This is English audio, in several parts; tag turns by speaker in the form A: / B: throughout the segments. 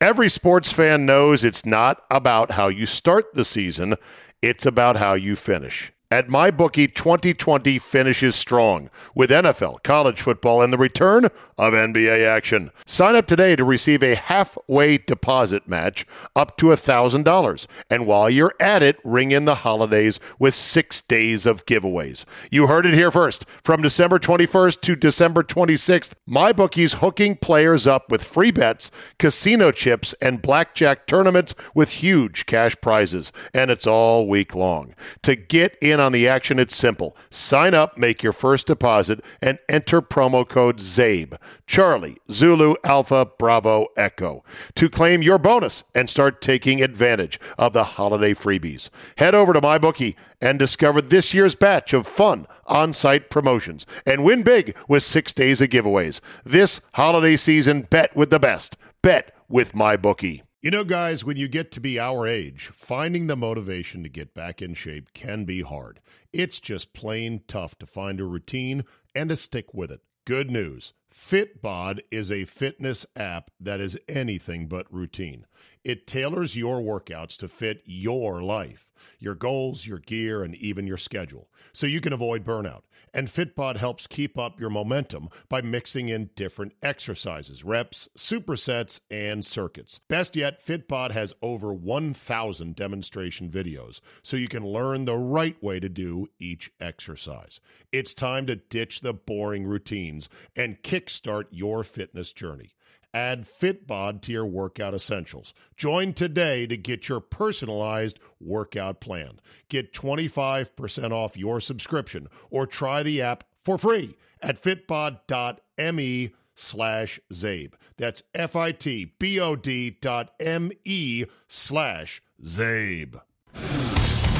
A: Every sports fan knows it's not about how you start the season, it's about how you finish. At MyBookie, 2020 finishes strong with NFL, college football, and the return of NBA action. Sign up today to receive a halfway deposit match up to $1,000. And while you're at it, ring in the holidays with six days of giveaways. You heard it here first. From December 21st to December 26th, MyBookie's hooking players up with free bets, casino chips, and blackjack tournaments with huge cash prizes. And it's all week long. To get in on the action, it's simple. Sign up, make your first deposit, and enter promo code CZABE, Charlie, Zulu, Alpha, Bravo, Echo, to claim your bonus and start taking advantage of the holiday freebies. Head over to MyBookie and discover this year's batch of fun on site promotions and win big with six days of giveaways. This holiday season, bet with the best. Bet with MyBookie. You know, guys, when you get to be our age, finding the motivation to get back in shape can be hard. It's just plain tough to find a routine and to stick with it. Good news Fitbod is a fitness app that is anything but routine. It tailors your workouts to fit your life, your goals, your gear, and even your schedule, so you can avoid burnout. And Fitbod helps keep up your momentum by mixing in different exercises, reps, supersets, and circuits. Best yet, Fitbod has over 1,000 demonstration videos, so you can learn the right way to do each exercise. It's time to ditch the boring routines and kickstart your fitness journey. Add Fitbod to your workout essentials. Join today to get your personalized workout plan. Get 25% off your subscription or try the app for free at fitbod.me slash Czabe. That's F-I-T-B-O-D dot M-E slash Czabe.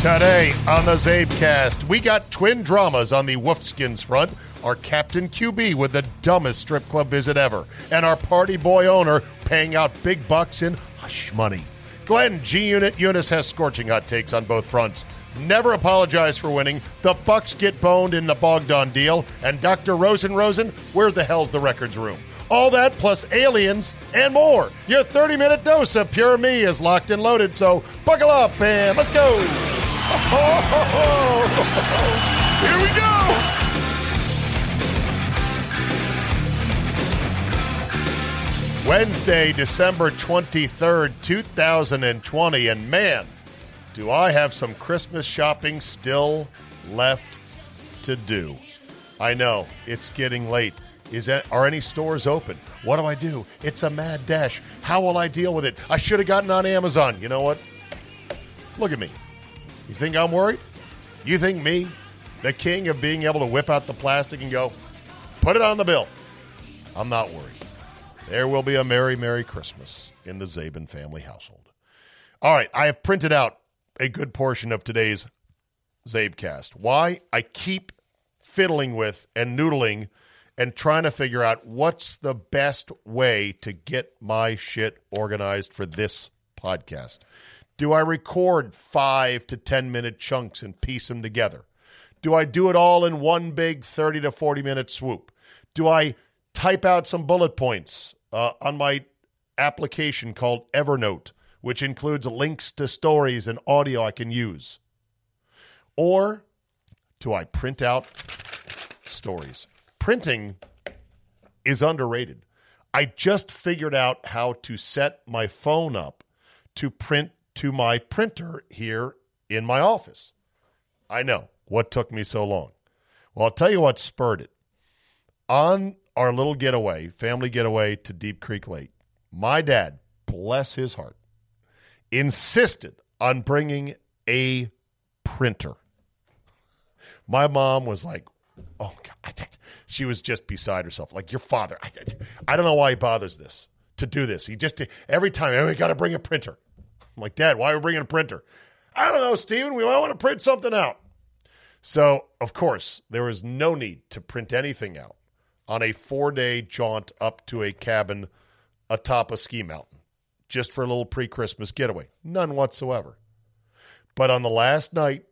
A: Today on the Czabecast, we got twin dramas on the Wolfskins front, our Captain QB with the dumbest strip club visit ever, and our party boy owner paying out big bucks in hush money. Glenn G Unit Eunice has scorching hot takes on both fronts. Never apologize for winning. The Bucks get boned in the Bogdan deal, and Dr. Rosen Rosen, where the hell's the records room? All that plus aliens and more. Your 30 minute dose of pure me is locked and loaded, so buckle up and let's go. Wednesday, December 23rd, 2020. And man, do I have some Christmas shopping still left to do. I know, it's getting late. Is that, are any stores open? What do I do? It's a mad dash. How will I deal with it? I should have gotten on Amazon. You know what? Look at me. You think I'm worried? You think me, the king of being able to whip out the plastic and go, put it on the bill? I'm not worried. There will be a Merry, Merry Christmas in the Czaban family household. All right, I have printed out a good portion of today's Czabecast. Why? I keep fiddling with and noodling and trying to figure out what's the best way to get my shit organized for this podcast. Do I record five to 10 minute chunks and piece them together? Do I do it all in one big 30 to 40 minute swoop? Do I type out some bullet points uh, on my application called Evernote, which includes links to stories and audio I can use? Or do I print out stories? Printing is underrated. I just figured out how to set my phone up to print to my printer here in my office. I know what took me so long. Well, I'll tell you what spurred it. On our little getaway, family getaway to Deep Creek Lake, my dad, bless his heart, insisted on bringing a printer. My mom was like, oh, God. She was just beside herself. Like, your father, I, I don't know why he bothers this to do this. He just, every time, oh, we got to bring a printer. I'm like, Dad, why are we bringing a printer? I don't know, Stephen. We might want to print something out. So, of course, there was no need to print anything out on a four day jaunt up to a cabin atop a ski mountain just for a little pre Christmas getaway. None whatsoever. But on the last night,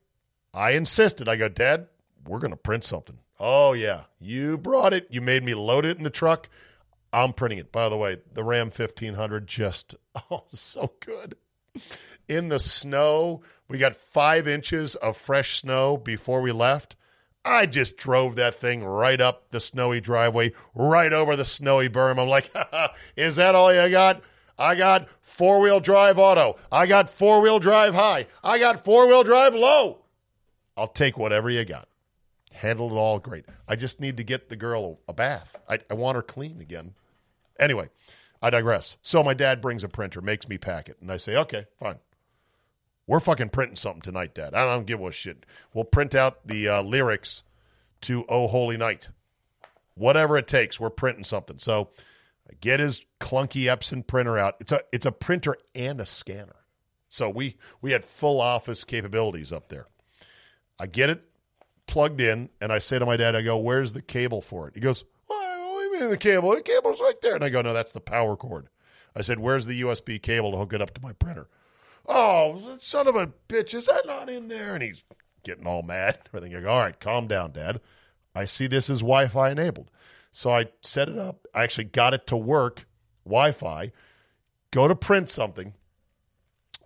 A: I insisted. I go, Dad, we're going to print something. Oh, yeah. You brought it. You made me load it in the truck. I'm printing it. By the way, the Ram 1500 just, oh, so good. In the snow, we got five inches of fresh snow before we left. I just drove that thing right up the snowy driveway, right over the snowy berm. I'm like, is that all you got? I got four wheel drive auto. I got four wheel drive high. I got four wheel drive low. I'll take whatever you got. Handled it all great. I just need to get the girl a bath. I, I want her clean again. Anyway, I digress. So my dad brings a printer, makes me pack it, and I say, okay, fine. We're fucking printing something tonight, Dad. I don't give a shit. We'll print out the uh, lyrics to "Oh Holy Night." Whatever it takes, we're printing something. So I get his clunky Epson printer out. It's a it's a printer and a scanner. So we we had full office capabilities up there. I get it plugged in, and I say to my dad, I go, "Where's the cable for it?" He goes, "What do you mean the cable? The cable's right there." And I go, "No, that's the power cord." I said, "Where's the USB cable to hook it up to my printer?" Oh, son of a bitch, is that not in there? And he's getting all mad. Everything. Go, all right, calm down, Dad. I see this is Wi Fi enabled. So I set it up. I actually got it to work Wi Fi. Go to print something.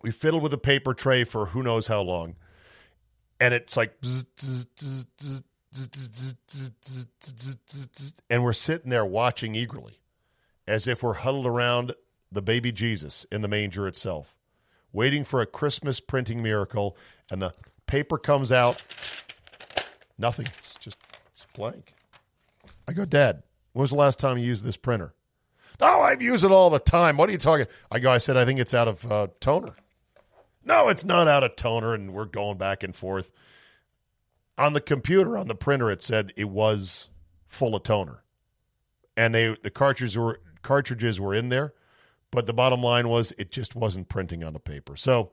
A: We fiddled with a paper tray for who knows how long. And it's like, and we're sitting there watching eagerly as if we're huddled around the baby Jesus in the manger itself waiting for a Christmas printing miracle, and the paper comes out. Nothing. It's just it's blank. I go, Dad, when was the last time you used this printer? Oh, I've used it all the time. What are you talking? I go, I said, I think it's out of uh, toner. No, it's not out of toner, and we're going back and forth. On the computer, on the printer, it said it was full of toner, and they the cartridges were cartridges were in there, but the bottom line was it just wasn't printing on the paper. So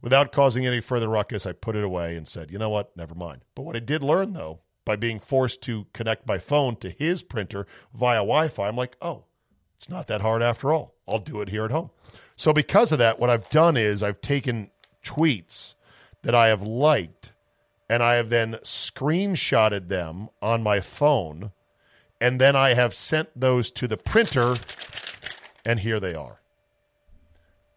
A: without causing any further ruckus, I put it away and said, you know what, never mind. But what I did learn, though, by being forced to connect my phone to his printer via Wi Fi, I'm like, oh, it's not that hard after all. I'll do it here at home. So because of that, what I've done is I've taken tweets that I have liked and I have then screenshotted them on my phone. And then I have sent those to the printer and here they are.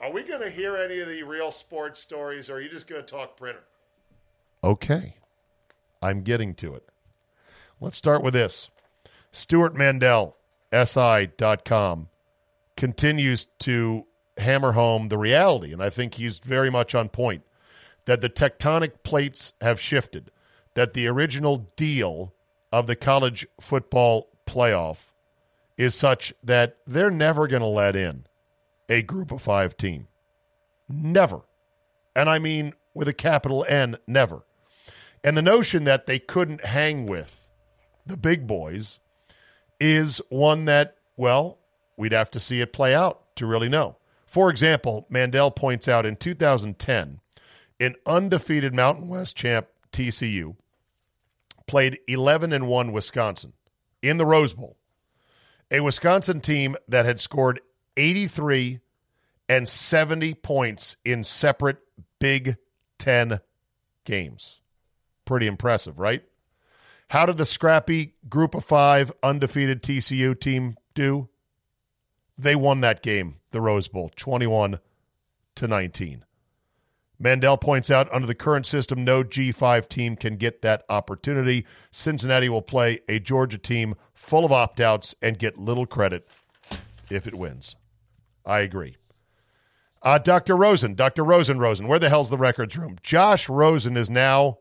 A: Are we going to hear any of the real sports stories, or are you just going to talk printer? Okay. I'm getting to it. Let's start with this. Stewart Mandel, SI.com, continues to hammer home the reality, and I think he's very much on point, that the tectonic plates have shifted, that the original deal of the college football playoff is such that they're never going to let in a group of five team. Never. And I mean with a capital N, never. And the notion that they couldn't hang with the big boys is one that, well, we'd have to see it play out to really know. For example, Mandel points out in 2010, an undefeated Mountain West champ TCU played 11 and 1 Wisconsin in the Rose Bowl a Wisconsin team that had scored 83 and 70 points in separate Big Ten games. Pretty impressive, right? How did the scrappy group of five undefeated TCU team do? They won that game, the Rose Bowl, 21 to 19. Mandel points out under the current system, no G5 team can get that opportunity. Cincinnati will play a Georgia team full of opt outs and get little credit if it wins. I agree. Uh, Dr. Rosen, Dr. Rosen, Rosen, where the hell's the records room? Josh Rosen is now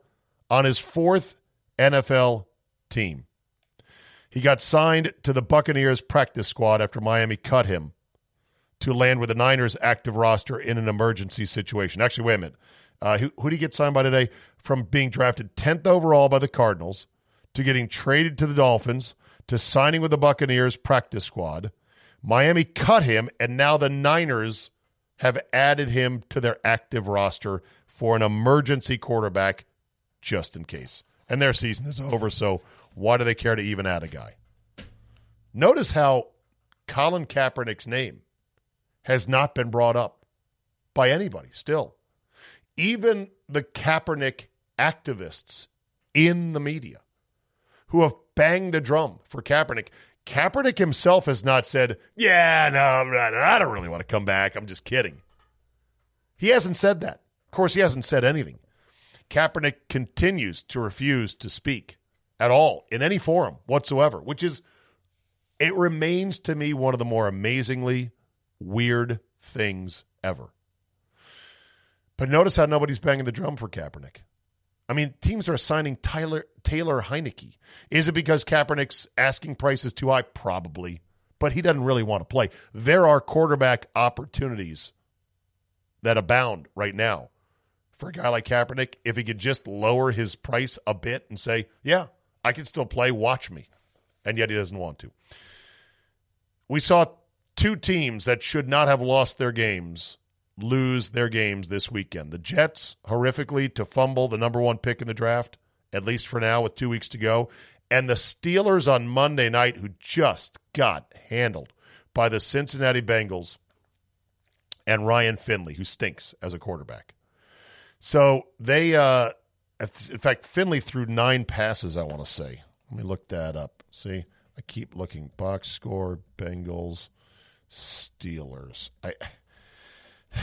A: on his fourth NFL team. He got signed to the Buccaneers practice squad after Miami cut him to land with the Niners active roster in an emergency situation. Actually, wait a minute. Uh, who, who did he get signed by today? From being drafted 10th overall by the Cardinals to getting traded to the Dolphins to signing with the Buccaneers practice squad. Miami cut him, and now the Niners have added him to their active roster for an emergency quarterback just in case. And their season is over, so why do they care to even add a guy? Notice how Colin Kaepernick's name has not been brought up by anybody still. Even the Kaepernick activists in the media who have banged the drum for Kaepernick Kaepernick himself has not said, Yeah, no, I don't really want to come back. I'm just kidding. He hasn't said that. Of course, he hasn't said anything. Kaepernick continues to refuse to speak at all in any forum whatsoever, which is, it remains to me one of the more amazingly weird things ever. But notice how nobody's banging the drum for Kaepernick. I mean, teams are assigning Tyler Taylor Heinicke. Is it because Kaepernick's asking price is too high? Probably, but he doesn't really want to play. There are quarterback opportunities that abound right now for a guy like Kaepernick. If he could just lower his price a bit and say, "Yeah, I can still play. Watch me," and yet he doesn't want to. We saw two teams that should not have lost their games lose their games this weekend. The Jets, horrifically, to fumble the number one pick in the draft, at least for now, with two weeks to go. And the Steelers on Monday night, who just got handled by the Cincinnati Bengals and Ryan Finley, who stinks as a quarterback. So they, uh, in fact, Finley threw nine passes, I want to say. Let me look that up. See, I keep looking. Box score, Bengals, Steelers. I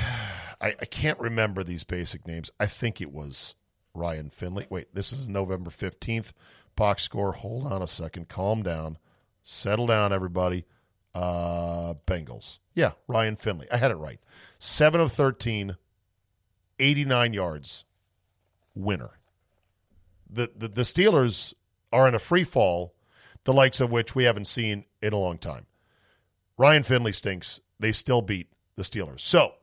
A: I, I can't remember these basic names. I think it was Ryan Finley. Wait, this is November 15th. Box score. Hold on a second. Calm down. Settle down, everybody. Uh, Bengals. Yeah, Ryan Finley. I had it right. 7 of 13, 89 yards. Winner. The, the, the Steelers are in a free fall, the likes of which we haven't seen in a long time. Ryan Finley stinks. They still beat the Steelers. So,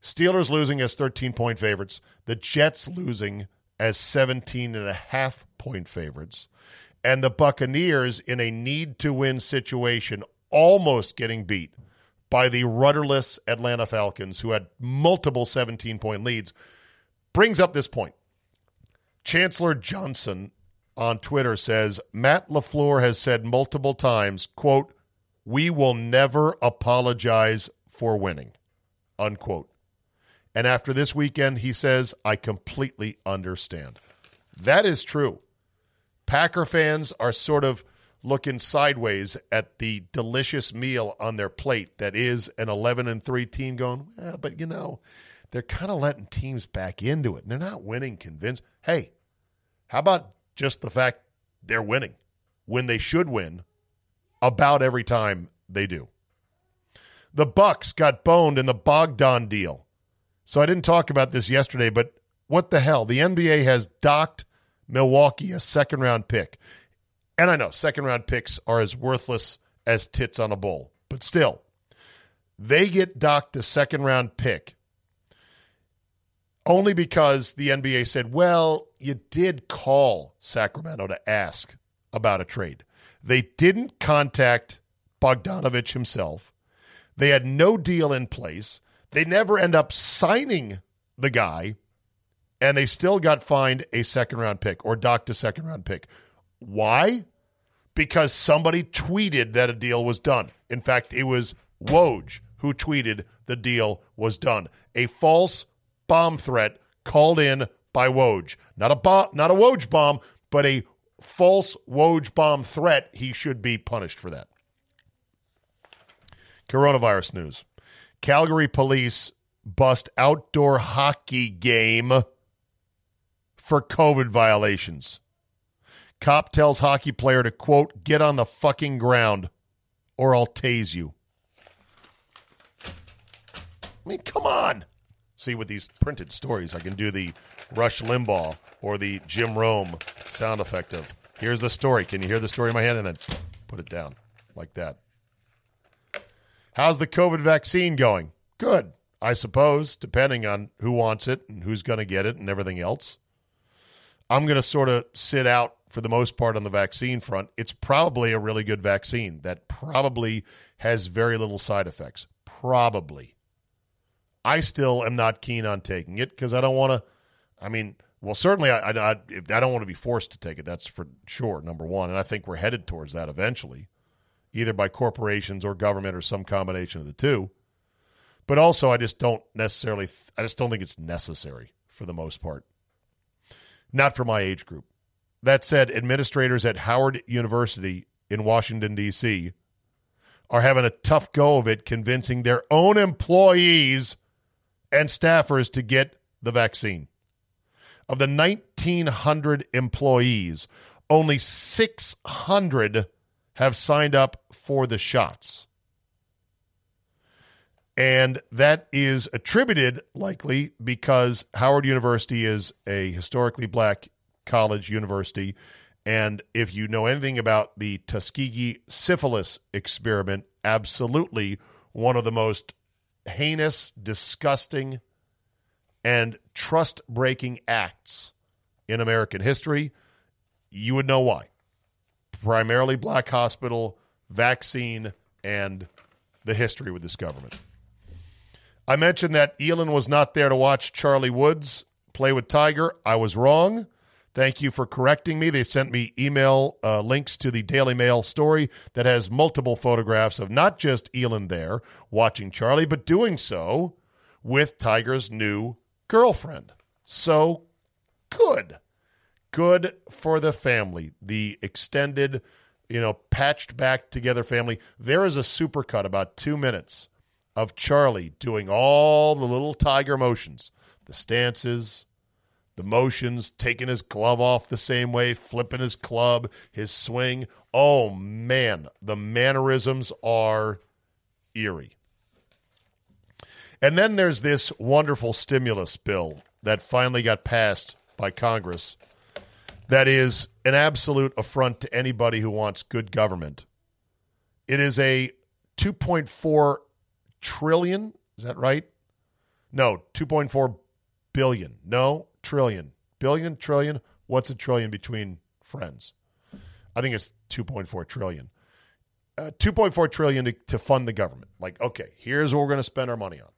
A: Steelers losing as 13 point favorites, the Jets losing as 17 and a half point favorites, and the Buccaneers in a need to win situation almost getting beat by the rudderless Atlanta Falcons, who had multiple 17 point leads, brings up this point. Chancellor Johnson on Twitter says Matt LaFleur has said multiple times, quote, we will never apologize for winning, unquote. And after this weekend, he says, I completely understand. That is true. Packer fans are sort of looking sideways at the delicious meal on their plate that is an 11 and 3 team going, eh, but you know, they're kind of letting teams back into it. And they're not winning convinced. Hey, how about just the fact they're winning when they should win about every time they do? The Bucks got boned in the Bogdan deal. So I didn't talk about this yesterday, but what the hell? The NBA has docked Milwaukee a second round pick. And I know second round picks are as worthless as tits on a bull, but still, they get docked a second round pick only because the NBA said, well, you did call Sacramento to ask about a trade. They didn't contact Bogdanovich himself. They had no deal in place. They never end up signing the guy, and they still got fined a second round pick or docked a second round pick. Why? Because somebody tweeted that a deal was done. In fact, it was Woj who tweeted the deal was done. A false bomb threat called in by Woj. Not a not a Woj bomb, but a false Woj bomb threat. He should be punished for that. Coronavirus news. Calgary police bust outdoor hockey game for COVID violations. Cop tells hockey player to, quote, get on the fucking ground or I'll tase you. I mean, come on. See, with these printed stories, I can do the Rush Limbaugh or the Jim Rome sound effect of, here's the story. Can you hear the story in my head? And then put it down like that. How's the COVID vaccine going? Good, I suppose, depending on who wants it and who's going to get it and everything else. I'm going to sort of sit out for the most part on the vaccine front. It's probably a really good vaccine that probably has very little side effects. Probably. I still am not keen on taking it because I don't want to. I mean, well, certainly I, I, I don't want to be forced to take it. That's for sure, number one. And I think we're headed towards that eventually either by corporations or government or some combination of the two. But also, I just don't necessarily, I just don't think it's necessary for the most part. Not for my age group. That said, administrators at Howard University in Washington, D.C., are having a tough go of it convincing their own employees and staffers to get the vaccine. Of the 1,900 employees, only 600 have signed up for the shots. And that is attributed likely because Howard University is a historically black college university. And if you know anything about the Tuskegee syphilis experiment, absolutely one of the most heinous, disgusting, and trust breaking acts in American history. You would know why. Primarily black hospital, vaccine, and the history with this government. I mentioned that Elin was not there to watch Charlie Woods play with Tiger. I was wrong. Thank you for correcting me. They sent me email uh, links to the Daily Mail story that has multiple photographs of not just Elin there watching Charlie, but doing so with Tiger's new girlfriend. So good. Good for the family. The extended, you know, patched back together family. There is a supercut about two minutes of Charlie doing all the little tiger motions, the stances, the motions, taking his glove off the same way, flipping his club, his swing. Oh man, the mannerisms are eerie. And then there's this wonderful stimulus bill that finally got passed by Congress that is an absolute affront to anybody who wants good government. It is a 2.4 trillion. Is that right? No, 2.4 billion. No, trillion. Billion, trillion. What's a trillion between friends? I think it's 2.4 trillion. Uh, 2.4 trillion to, to fund the government. Like, okay, here's what we're going to spend our money on.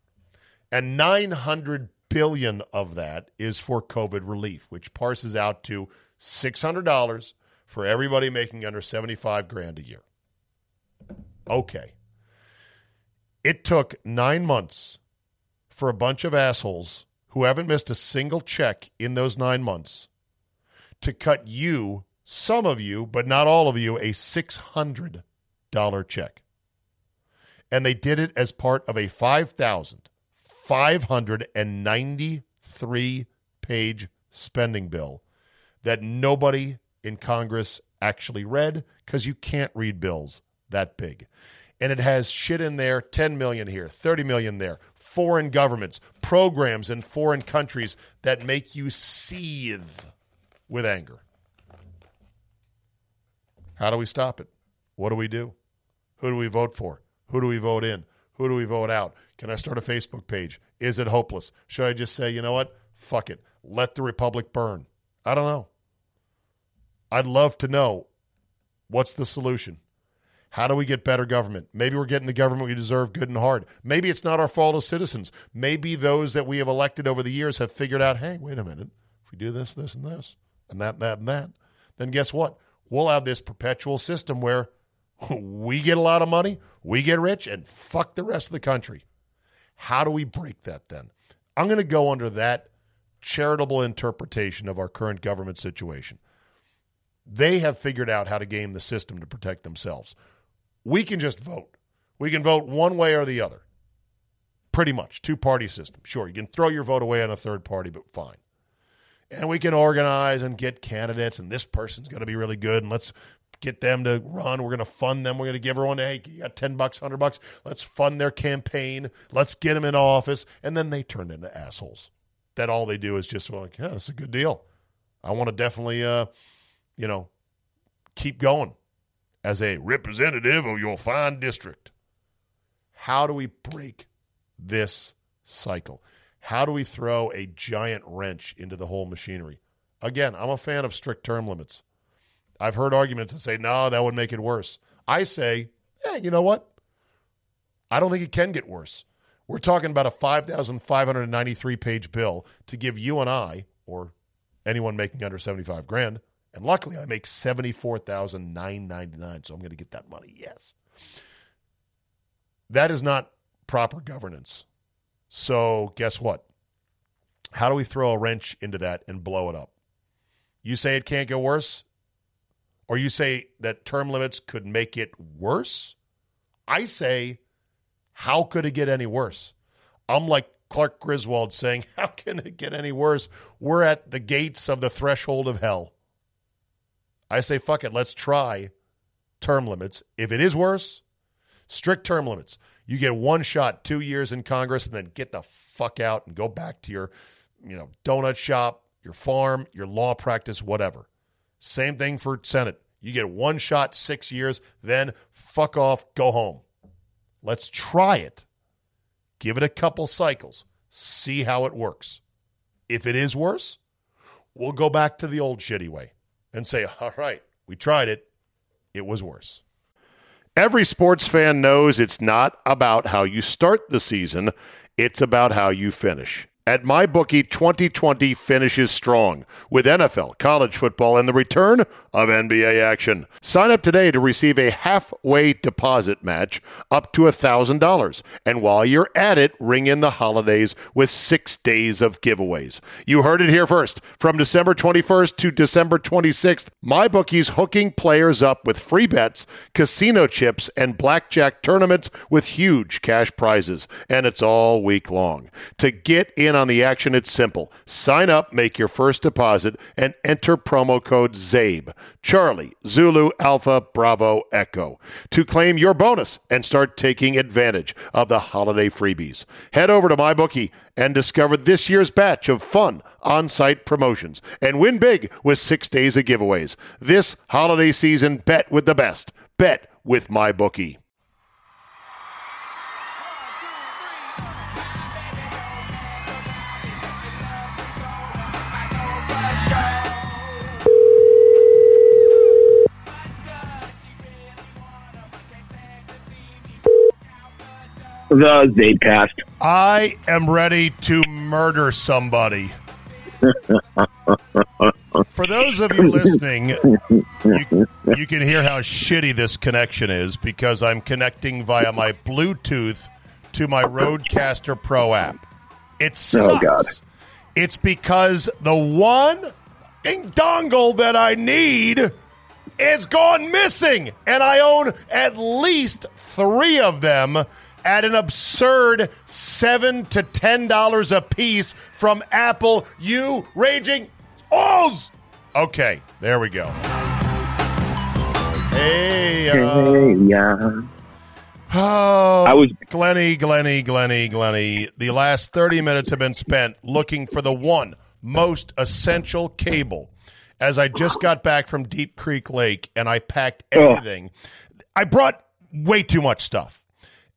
A: And 900 billion of that is for COVID relief, which parses out to $600 for everybody making under 75 grand a year. Okay. It took nine months for a bunch of assholes who haven't missed a single check in those nine months to cut you, some of you, but not all of you, a $600 check. And they did it as part of a 5,593 page spending bill that nobody in Congress actually read because you can't read bills that big. And it has shit in there 10 million here 30 million there foreign governments programs in foreign countries that make you seethe with anger. How do we stop it? What do we do? Who do we vote for? Who do we vote in who do we vote out can i start a facebook page is it hopeless should i just say you know what fuck it let the republic burn i don't know i'd love to know what's the solution how do we get better government? Maybe we're getting the government we deserve good and hard. Maybe it's not our fault as citizens. Maybe those that we have elected over the years have figured out, hey, wait a minute. If we do this, this, and this, and that, that, and that, then guess what? We'll have this perpetual system where we get a lot of money, we get rich, and fuck the rest of the country. How do we break that then? I'm going to go under that charitable interpretation of our current government situation. They have figured out how to game the system to protect themselves we can just vote. We can vote one way or the other. Pretty much. Two party system. Sure, you can throw your vote away on a third party, but fine. And we can organize and get candidates, and this person's going to be really good, and let's get them to run. We're going to fund them. We're going to give everyone, hey, you got 10 bucks, 100 bucks. Let's fund their campaign. Let's get them in office. And then they turn into assholes. That all they do is just like, yeah, it's a good deal. I want to definitely, uh, you know, keep going as a representative of your fine district. How do we break this cycle? How do we throw a giant wrench into the whole machinery? Again, I'm a fan of strict term limits. I've heard arguments that say, no, that would make it worse. I say, yeah, you know what? I don't think it can get worse. We're talking about a 5,593 page bill to give you and I, or anyone making under 75 grand, and luckily, I make seventy four thousand nine ninety nine, so I'm going to get that money. Yes, that is not proper governance. So guess what? How do we throw a wrench into that and blow it up? You say it can't get worse, or you say that term limits could make it worse. I say, how could it get any worse? I'm like Clark Griswold saying, How can it get any worse? We're at the gates of the threshold of hell. I say, fuck it, let's try term limits. If it is worse, strict term limits. You get one shot, two years in Congress, and then get the fuck out and go back to your, you know, donut shop, your farm, your law practice, whatever. Same thing for Senate. You get one shot, six years, then fuck off, go home. Let's try it. Give it a couple cycles. See how it works. If it is worse, we'll go back to the old shitty way and say, all right, we tried it. It was worse. Every sports fan knows it's not about how you start the season, it's about how you finish. At MyBookie, 2020 finishes strong with NFL, college football, and the return of NBA action. Sign up today to receive a halfway deposit match up to $1,000. And while you're at it, ring in the holidays with six days of giveaways. You heard it here first. From December 21st to December 26th, MyBookie's hooking players up with free bets, casino chips, and blackjack tournaments with huge cash prizes. And it's all week long. To get in on the action, it's simple. Sign up, make your first deposit, and enter promo code CZABE, Charlie, Zulu, Alpha, Bravo, Echo, to claim your bonus and start taking advantage of the holiday freebies. Head over to MyBookie and discover this year's batch of fun on site promotions and win big with six days of giveaways. This holiday season, bet with the best. Bet with MyBookie.
B: The Czabecast.
A: I am ready to murder somebody. For those of you listening, you, you, can hear how shitty this connection is because I'm connecting via my Bluetooth to my Rodecaster Pro app. It sucks. Oh, God. It's because the one dongle that I need is gone missing, and I own at least three of them at an absurd seven to ten dollars a piece from Apple. You raging Oz. Okay, there we go. Hey, uh, hey, yeah. Oh, I was Glenny, Glenny, Glenny, Glenny. The last thirty minutes have been spent looking for the one most essential cable. As I just got back from Deep Creek Lake and I packed everything, oh. I brought way too much stuff.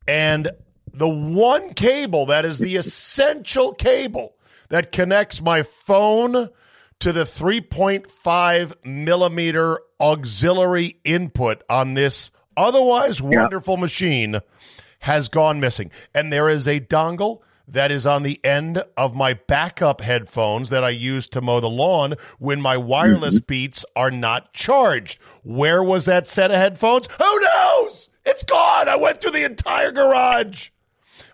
A: And the one cable that is the essential cable that connects my phone to the 3.5 millimeter auxiliary input on this otherwise wonderful yeah. machine has gone missing. And there is a dongle that is on the end of my backup headphones that I use to mow the lawn when my wireless mm-hmm. beats are not charged. Where was that set of headphones? Who knows? It's gone. I went through the entire garage.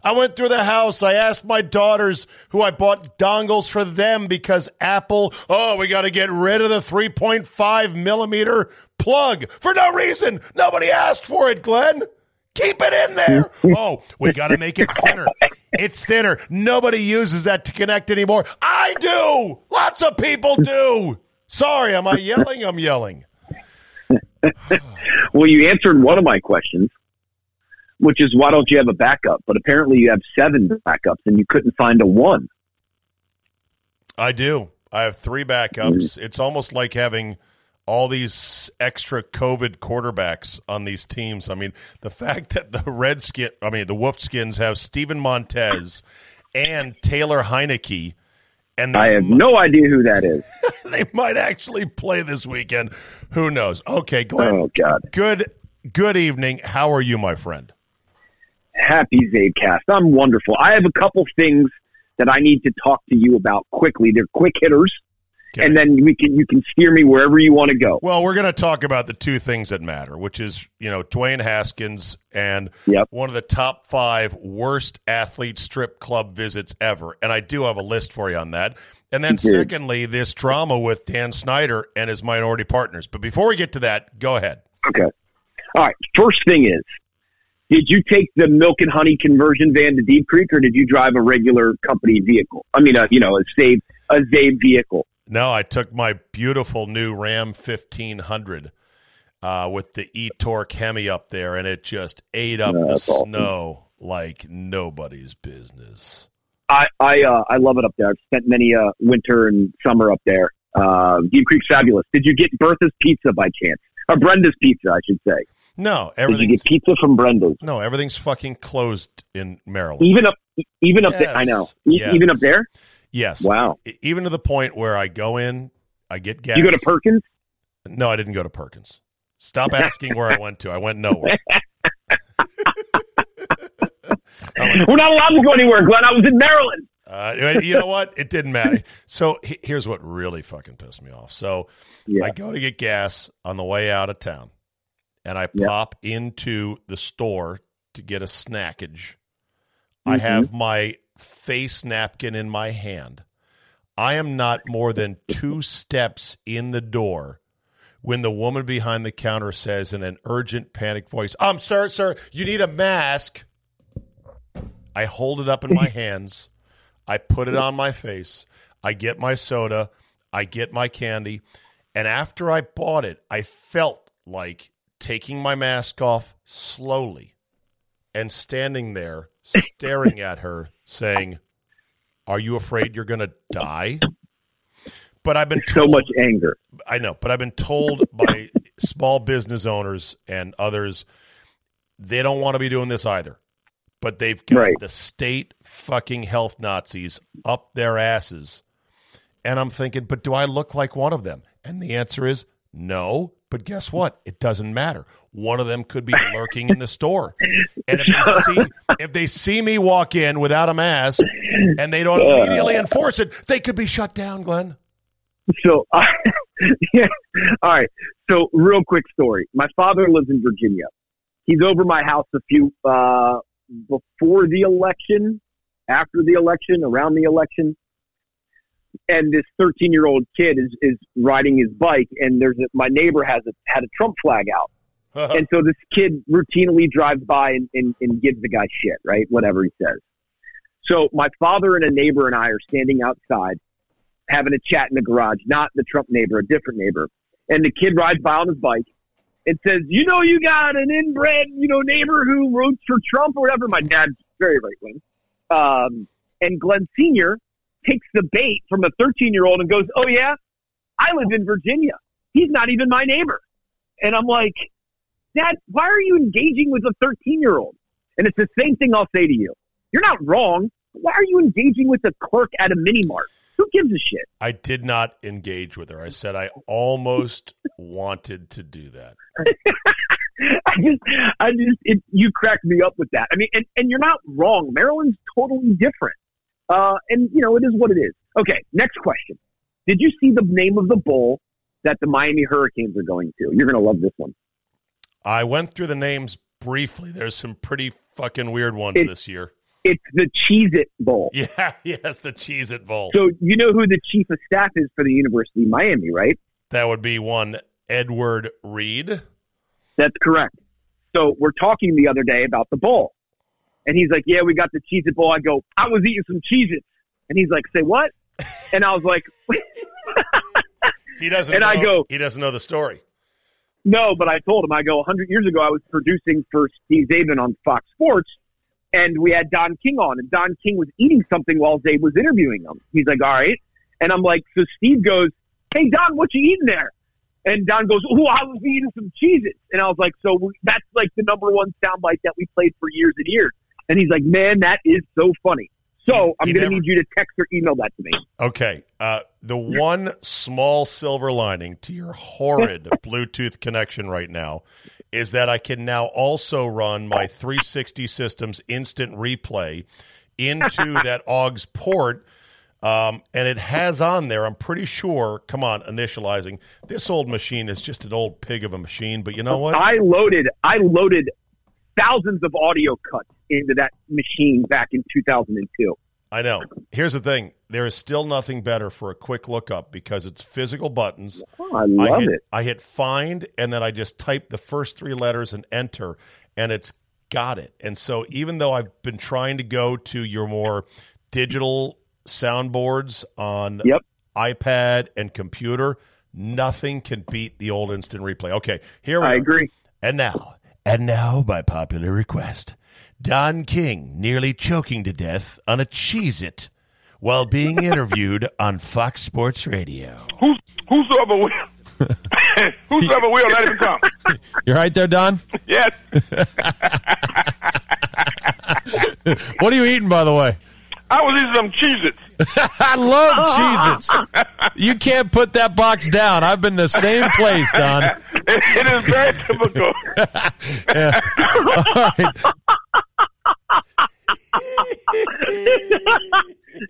A: I went through the house. I asked my daughters who I bought dongles for them because Apple, oh, we got to get rid of the 3.5 millimeter plug for no reason. Nobody asked for it, Glenn. Keep it in there. Oh, we got to make it thinner. It's thinner. Nobody uses that to connect anymore. I do. Lots of people do. Sorry, am I yelling? I'm yelling.
B: well, you answered one of my questions, which is why don't you have a backup? But apparently you have seven backups and you couldn't find a one.
A: I do. I have three backups. Mm-hmm. It's almost like having all these extra COVID quarterbacks on these teams. I mean, the fact that the Redskin, I mean, the Wolfskins have Steven Montez and Taylor Heinicke –
B: and I have no idea who that is.
A: they might actually play this weekend. Who knows? Okay, Glenn.
B: Oh God.
A: Good good evening. How are you, my friend?
B: Happy Czabecast. I'm wonderful. I have a couple things that I need to talk to you about quickly. They're quick hitters. Okay. And then we can you can steer me wherever you want to go.
A: Well, we're going to talk about the two things that matter, which is you know Dwayne Haskins and
B: yep.
A: one of the top five worst athlete strip club visits ever. And I do have a list for you on that. And then secondly, this drama with Dan Snyder and his minority partners. But before we get to that, go ahead.
B: Okay. All right. First thing is, did you take the milk and honey conversion van to Deep Creek, or did you drive a regular company vehicle? I mean, a, you know, a Czabe a Czabe vehicle.
A: No, I took my beautiful new Ram 1500 uh, with the e-torque Hemi up there, and it just ate up the awesome. snow like nobody's business.
B: I I, uh, I love it up there. I've spent many a uh, winter and summer up there. Uh, Deep Creek's fabulous. Did you get Bertha's Pizza by chance? Or Brenda's Pizza, I should say.
A: No, everything.
B: Did you get pizza from Brenda's?
A: No, everything's fucking closed in Maryland.
B: Even up, even up yes. there. I know. Yes. Even up there.
A: Yes.
B: Wow.
A: Even to the point where I go in, I get gas.
B: You go to Perkins?
A: No, I didn't go to Perkins. Stop asking where I went to. I went nowhere.
B: like, We're not allowed to go anywhere, Glenn. I was in Maryland.
A: Uh, you know what? It didn't matter. So here's what really fucking pissed me off. So yeah. I go to get gas on the way out of town, and I yep. pop into the store to get a snackage. Mm-hmm. I have my face napkin in my hand. I am not more than two steps in the door when the woman behind the counter says in an urgent, panic voice, Um, sir, sir, you need a mask. I hold it up in my hands. I put it on my face. I get my soda. I get my candy. And after I bought it, I felt like taking my mask off slowly and standing there staring at her saying, Are you afraid you're going to die? But I've been
B: told, so much anger.
A: I know, but I've been told by small business owners and others they don't want to be doing this either. But they've got right. the state fucking health Nazis up their asses. And I'm thinking, but do I look like one of them? And the answer is no. But guess what? It doesn't matter. One of them could be lurking in the store, and if they see if they see me walk in without a mask and they don't immediately uh, enforce it, they could be shut down. Glenn.
B: So, uh, yeah. all right. So, real quick story. My father lives in Virginia. He's over my house a few uh, before the election, after the election, around the election and this 13 year old kid is, is riding his bike and there's a, my neighbor has a, had a Trump flag out. and so this kid routinely drives by and, and, and gives the guy shit, right? Whatever he says. So my father and a neighbor and I are standing outside having a chat in the garage, not the Trump neighbor, a different neighbor. And the kid rides by on his bike and says, you know, you got an inbred, you know, neighbor who votes for Trump or whatever. My dad's very right wing. Um, and Glenn Sr takes the bait from a 13 year old and goes, Oh, yeah, I live in Virginia. He's not even my neighbor. And I'm like, Dad, why are you engaging with a 13 year old? And it's the same thing I'll say to you. You're not wrong. Why are you engaging with a clerk at a mini mart? Who gives a shit?
A: I did not engage with her. I said I almost wanted to do that.
B: I just, I just, it, you cracked me up with that. I mean, and, and you're not wrong. Maryland's totally different. Uh, and, you know, it is what it is. Okay, next question. Did you see the name of the bowl that the Miami Hurricanes are going to? You're going to love this one.
A: I went through the names briefly. There's some pretty fucking weird ones it's, this year.
B: It's the Cheez It Bowl.
A: Yeah, yes, the Cheez It Bowl.
B: So you know who the chief of staff is for the University of Miami, right?
A: That would be one Edward Reed.
B: That's correct. So we're talking the other day about the bowl. And he's like, yeah, we got the Cheez It Bowl. I go, I was eating some Cheez Its. And he's like, say what? And I was like,
A: he doesn't. And know, I go, he doesn't know the story.
B: No, but I told him. I go, 100 years ago, I was producing for Steve Czaban on Fox Sports, and we had Don King on, and Don King was eating something while Czabe was interviewing him. He's like, all right. And I'm like, so Steve goes, hey, Don, what you eating there? And Don goes, oh, I was eating some Cheez Its. And I was like, so that's like the number one soundbite that we played for years and years. And he's like, man, that is so funny. So I'm going to need you to text or email that to me.
A: Okay. Uh, the one small silver lining to your horrid Bluetooth connection right now is that I can now also run my 360 systems instant replay into that AUX port Um, and it has on there, I'm pretty sure, come on, initializing. This old machine is just an old pig of a machine, but you know what?
B: I loaded I loaded thousands of audio cuts into that machine back in 2002.
A: I know. Here's the thing there is still nothing better for a quick lookup because it's physical buttons.
B: Oh, I love
A: hit,
B: it.
A: I hit find and then I just type the first three letters and enter, and it's got it. And so even though I've been trying to go to your more digital soundboards on
B: Yep.
A: iPad and computer, nothing can beat the old instant replay. Okay, here we
B: I agree.
A: And now, and now, by popular request, Don King nearly choking to death on a Cheez It while being interviewed on Fox Sports Radio.
C: Who's whosoever will whosoever will let him come.
D: You're right there, Don.
C: Yes.
D: What are you eating, by the way?
C: I was eating some Cheez-Its.
D: I love Cheez-Its. You can't put that box down. I've been the same place, Don.
C: It, it is very typical.
D: Yeah. All right.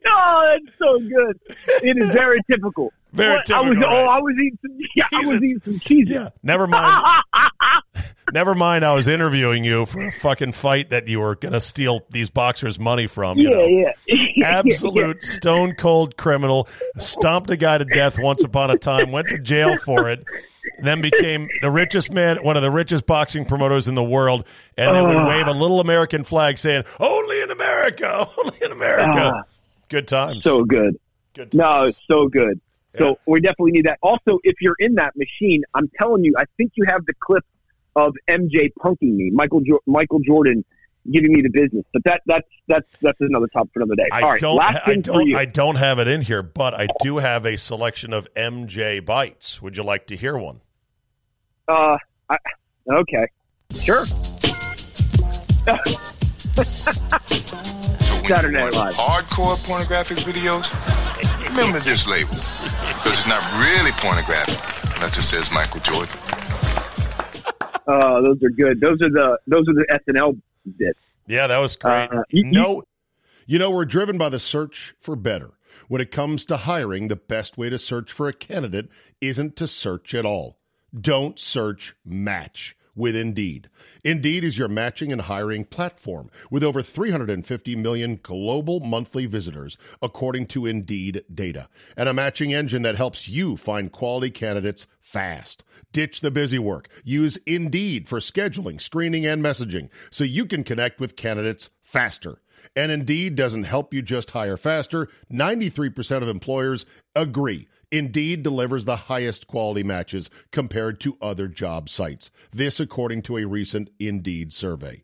B: oh, that's so good. It is very typical.
A: Very
B: What? I was
A: typical,
B: oh. I was eating some yeah, I was eating some cheese.
A: Yeah, never mind. never mind. I was interviewing you for a fucking fight that you were going to steal these boxers' money from. You
B: Yeah,
A: know.
B: yeah. Yeah,
A: absolute stone cold criminal, stomped a guy to death once upon a time, went to jail for it, then became the richest man, one of the richest boxing promoters in the world, and then would wave a little American flag saying, "Only in America, only in America."
B: Ah.
A: Good times.
B: So good.
A: Good
B: No,
A: times.
B: it's so good.
A: Yeah.
B: So we definitely need that. Also, if you're in that machine, I'm telling you, I think you have the clip of MJ punking me, Michael jo- Michael Jordan giving me the business. But that that's that's that's another topic for another day.
A: I
B: All right,
A: don't.
B: last
A: I
B: thing
A: don't.
B: you.
A: I don't have it in here, but I do have a selection of MJ bites. Would you like to hear one?
B: Uh, I, okay, sure.
E: So when
B: Saturday
E: you
B: Night Live.
E: hardcore pornographic videos, remember this label. Because it's not really pornographic That just says Michael Jordan.
B: Uh, those are good. Those are the those are the SNL bits.
A: Yeah, that was great.
B: Uh, you-
A: no, you know, we're driven by the search for better. When it comes to hiring, the best way to search for a candidate isn't to search at all. Don't search, match with Indeed. Indeed is your matching and hiring platform with over 350 million global monthly visitors, according to Indeed data, and a matching engine that helps you find quality candidates fast. Ditch the busy work. Use Indeed for scheduling, screening, and messaging so you can connect with candidates faster. And Indeed doesn't help you just hire faster. 93% of employers agree. Indeed delivers the highest quality matches compared to other job sites. This, according to a recent Indeed survey.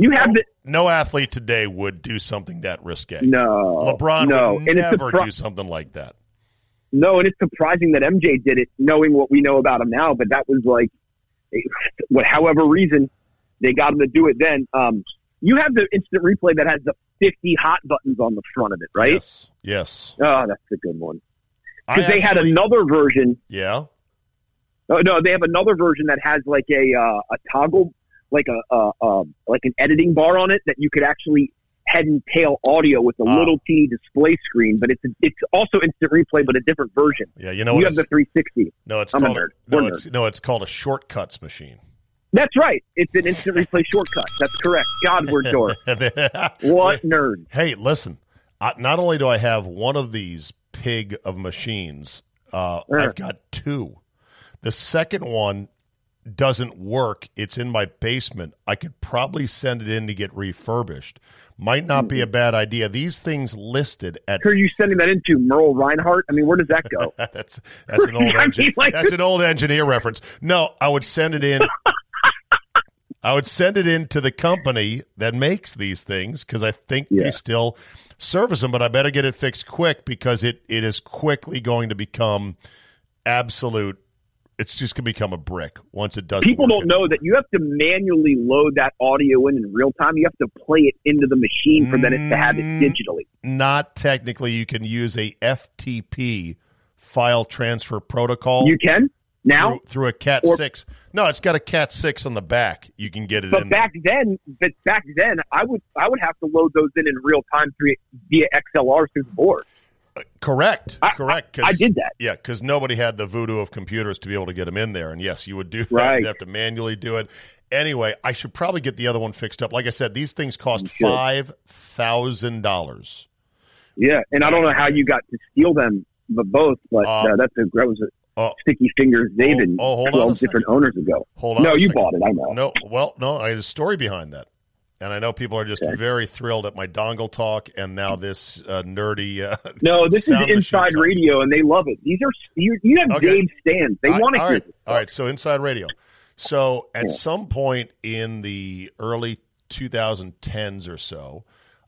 B: You have the
A: No athlete today would do something that risque.
B: no
A: LeBron
B: no,
A: would
B: and
A: never
B: surpri-
A: do something like that.
B: No, and it's surprising that MJ did it, knowing what we know about him now. But that was like, what, however reason they got him to do it. Then um, you have the instant replay that has the fifty hot buttons on the front of it, right?
A: Yes. Yes.
B: Oh, that's a good one. Because they had another version.
A: Yeah.
B: Oh, no, they have another version that has like a uh, a toggle, like a uh, uh, like an editing bar on it that you could actually head and tail audio with a
A: Ah.
B: little teeny display screen. But it's it's also instant replay, but a different version.
A: Yeah. You know what?
B: you have the 360.
A: no, it's
B: I'm a
A: called
B: nerd.
A: no, it's no, it's called a shortcuts machine.
B: That's right. It's an instant replay shortcut. That's correct. God, we're dork. What nerd?
A: Hey, listen. I, not only do I have one of these pig of machines, uh. I've got two. The second one doesn't work. It's in my basement. I could probably send it in to get refurbished. Might not be a
B: Mm-hmm.
A: bad idea. These things listed at
B: Who are you sending that into? Merle Reinhardt? I mean, where does that go?
A: that's that's an old
B: I
A: engin-
B: mean, like-
A: that's an old engineer reference. No, I would send it in. I would send it in to the company that makes these things because I think
B: Yeah.
A: they still service them. But I better get it fixed quick because it it is quickly going to become absolute. It's just going to become a brick once it does.
B: People don't know that you have to manually load that audio in in real time. You have to play it into the machine for then it to have it
A: Mm.
B: digitally.
A: Not technically. You can use a FTP file transfer protocol
B: You can now,
A: through, through a Cat
B: Or-
A: six. No, it's got a Cat six on the back. You can get it
B: but
A: in.
B: back then, but back then, I would I would have to load those in in real time through via XLR through the board.
A: Correct.
B: I-
A: Correct.
B: I did that.
A: Yeah, because nobody had the voodoo of computers to be able to get them in there. And yes, you would do that.
B: Right.
A: You'd have to manually do it. Anyway, I should probably get the other one fixed up. Like I said, these things cost five thousand dollars.
B: Yeah, and I don't know how you got to steal them, but both. But
A: Uh,
B: uh, that's a that was a
A: Oh,
B: sticky fingers, David.
A: oh, hold on
B: different owners ago.
A: hold on.
B: No, you
A: second.
B: bought it. I know.
A: No, well, no, I had a story behind that. And I know people are just
B: Okay.
A: very thrilled at my dongle talk and now this uh, nerdy. Uh,
B: No, this is inside
A: talk.
B: radio, and they love it. These are you, you have
A: Okay.
B: Dave stands. They want to hear
A: right, all right. So inside radio. So at
B: Yeah.
A: some point in the early 2010s or so,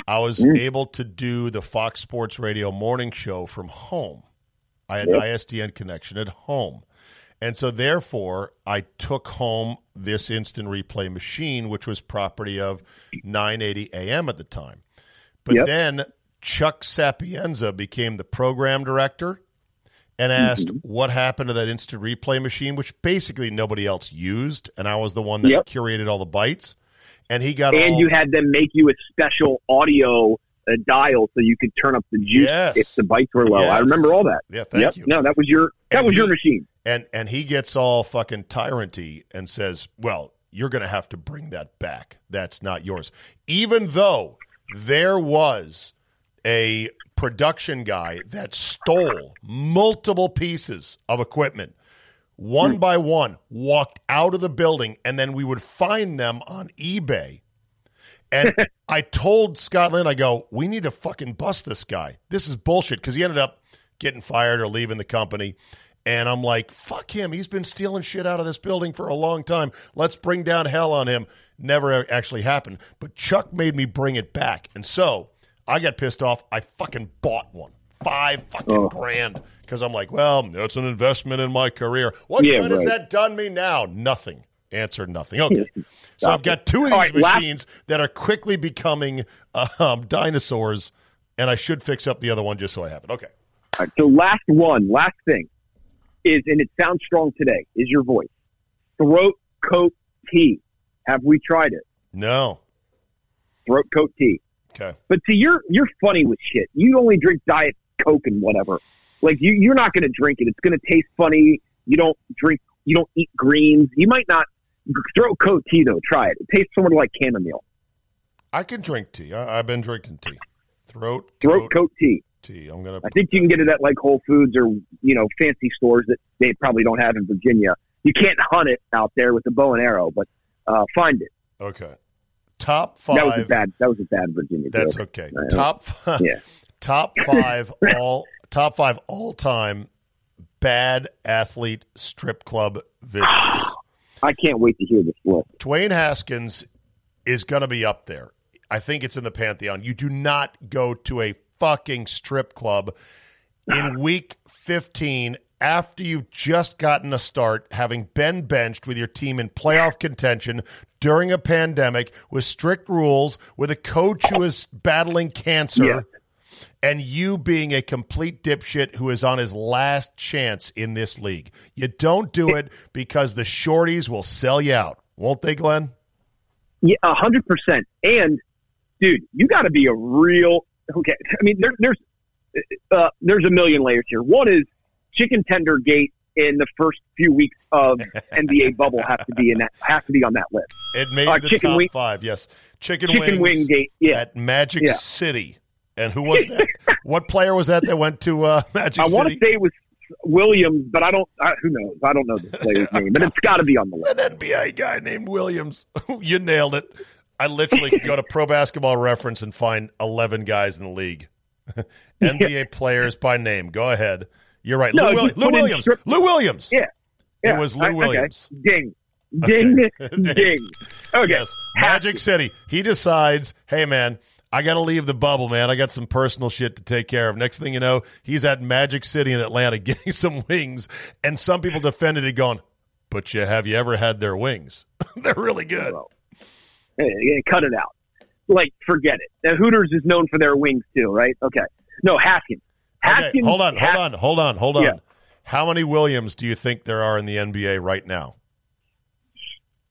A: I was
B: Mm.
A: able to do the Fox Sports Radio morning show from home. I had
B: Yep.
A: ISDN connection at home. And so, therefore, I took home this instant replay machine, which was property of 980 AM at the time. But
B: Yep.
A: then Chuck Sapienza became the program director and asked
B: Mm-hmm.
A: what happened to that instant replay machine, which basically nobody else used, and I was the one that
B: Yep.
A: curated all the bytes. And he got
B: And
A: all,
B: you had them make you a special audio uh, dial so you could turn up the juice
A: Yes.
B: if the bites were low. I remember all that.
A: yeah, thank
B: yep.
A: you.
B: No, that was your that
A: And
B: was your machine.
A: And and he gets all fucking tyranty and says, "Well, you're going to have to bring that back. That's not yours." Even though there was a production guy that stole multiple pieces of equipment one by one, walked out of the building, and then we would find them on eBay. And I told Scott Lynn, I go, we need to fucking bust this guy. This is bullshit because he ended up getting fired or leaving the company. And I'm like, fuck him. He's been stealing shit out of this building for a long time. Let's bring down hell on him. Never actually happened. But Chuck made me bring it back. And so I got pissed off. I fucking bought one. Five fucking
B: Oh.
A: grand. Because I'm like, well, that's an investment in my career. What
B: Yeah,
A: good has that done me now? Nothing. Answer nothing. Okay. So I've got two of these
B: right, last-
A: machines that are quickly becoming um, dinosaurs, and I should fix up the other one just so I have it. Okay.
B: All right, so last one, last thing is, and it sounds strong today, is your voice. Throat coat tea. Have we tried it?
A: No.
B: Throat coat tea.
A: Okay.
B: But see, you're you're funny with shit. You only drink diet coke and whatever. Like you, you're not going to drink it. It's going to taste funny. You don't drink. You don't eat greens. You might not throat coat tea though. Try it. It tastes sort of like chamomile.
A: I can drink tea. I, I've been drinking tea. Throat
B: Throat
A: coat
B: coat tea.
A: Tea. I'm gonna.
B: I think you can get it at like Whole Foods or you know fancy stores that they probably don't have in Virginia. You can't hunt it out there with a bow and arrow, but uh, find it.
A: Okay. Top five.
B: That was a bad. That was a bad Virginia.
A: That's
B: joke.
A: okay.
B: Know.
A: Top five.
B: Yeah.
A: Top five all. Top five all time bad athlete strip club visits.
B: I can't wait to hear this list.
A: Dwayne Haskins is going to be up there. I think it's in the pantheon. You do not go to a fucking strip club in week 15 after you've just gotten a start, having been benched with your team in playoff contention during a pandemic with strict rules, with a coach who is battling cancer.
B: Yeah.
A: And you being a complete dipshit who is on his last chance in this league. You don't do it because the shorties will sell you out, won't they, Glenn?
B: Yeah, a hundred percent. And dude, you got to be a real okay. I mean, there, there's uh, there's a million layers here. One is chicken tender gate in the first few weeks of NBA bubble have to be in that have to be on that list.
A: It made
B: Uh,
A: the
B: chicken
A: top
B: wing-
A: five. Yes, chicken,
B: Chicken wing gate, yeah.
A: at Magic
B: Yeah.
A: City. And who was that? what player was that that went to uh, Magic
B: I want to say it was Williams, but I don't. I, who knows? I don't know the player's name, but it's got to be on the list.
A: An NBA guy named Williams. you nailed it. I literally could go to Pro Basketball Reference and find eleven guys in the league. NBA players by name. Go ahead. You're right.
B: No,
A: Lou, Will-
B: just
A: Lou Williams.
B: strip-
A: Lou Williams.
B: Yeah. Yeah,
A: It was Lou
B: I- okay.
A: Williams.
B: Ding, ding,
A: Okay.
B: ding. Okay.
A: Yes. Magic City. He decides, hey man, I got to leave the bubble, man. I got some personal shit to take care of. Next thing you know, he's at Magic City in Atlanta getting some wings, and some people defended it, going, "But you have you ever had their wings? They're really good."
B: Hey, cut it out. Like, forget it. Now, Hooters is known for their wings too, right? Okay. No, Haskins. Haskins.
A: Okay, hold on, hold on, hold on, hold on.
B: Yeah.
A: How many Williams do you think there are in the NBA right now?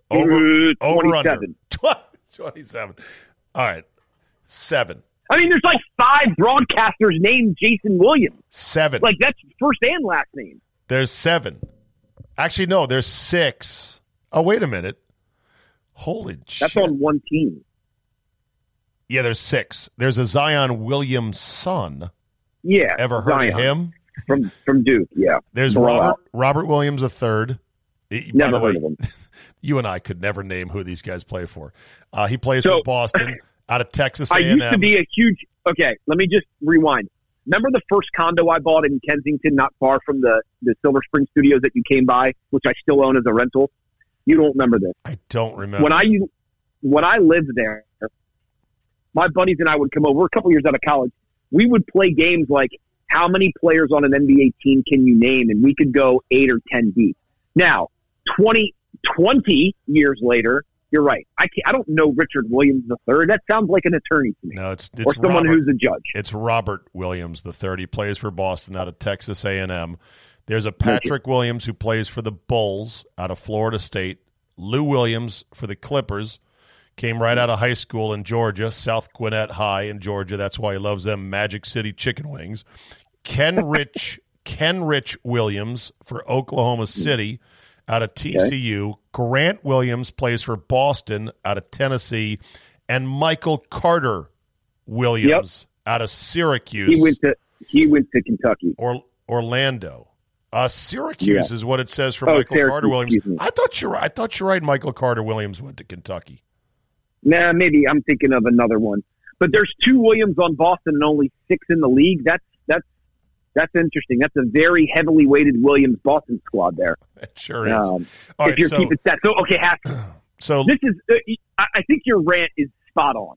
B: Uh,
A: over under
B: 27.
A: 27. All right. Seven.
B: I mean, there's like five broadcasters named Jason Williams.
A: Seven.
B: Like, that's first and last name.
A: There's seven. Actually, no, there's six. Oh, wait a minute. Holy
B: That's
A: shit.
B: on one team.
A: Yeah, there's six. There's a Zion Williamson.
B: Yeah.
A: Ever heard
B: Zion.
A: of him?
B: From from Duke, yeah.
A: There's
B: Blowout.
A: Robert Robert Williams a third.
B: Never heard of him.
A: You and I could never name who these guys play for. Uh, he plays
B: So-
A: for Boston, out of Texas
B: I
A: A&M.
B: used to be a huge. Okay, let me just rewind. Remember the first condo I bought in Kensington, not far from the the Silver Spring Studios that you came by, which I still own as a rental. You don't remember this?
A: I don't remember.
B: When I when I lived there, my buddies and I would come over. A couple years out of college. We would play games like how many players on an NBA team can you name, and we could go eight or ten deep. Now, 20, 20 years later, you're right. I can't, I don't know Richard Williams III. That sounds like an attorney to me,
A: no, it's, it's
B: or someone
A: Robert,
B: who's a judge.
A: It's Robert Williams the third. He plays for Boston out of Texas A&M. There's a Patrick Williams who plays for the Bulls out of Florida State. Lou Williams for the Clippers. Came right out of high school in Georgia, South Gwinnett High in Georgia. That's why he loves them Magic City chicken wings. Ken Rich Kenrich Williams for Oklahoma hmm. City out of TCU. Grant Williams plays for Boston out of Tennessee. And Michael Carter Williams out of Syracuse
B: He went to he went to Kentucky.
A: or Orlando. Uh, Syracuse is what it says for
B: Oh,
A: Michael
B: Syracuse,
A: Carter Williams. I thought you're right. I thought you're right. Michael Carter Williams went to Kentucky.
B: Nah, maybe I'm thinking of another one. But there's two Williams on Boston and only six in the league. That's that's that's interesting. That's a very heavily weighted Williams Boston squad there.
A: It sure is.
B: Um, if
A: right,
B: you're
A: so,
B: keeping stats. So okay, half,
A: so
B: this is. Uh, I think your rant is spot on.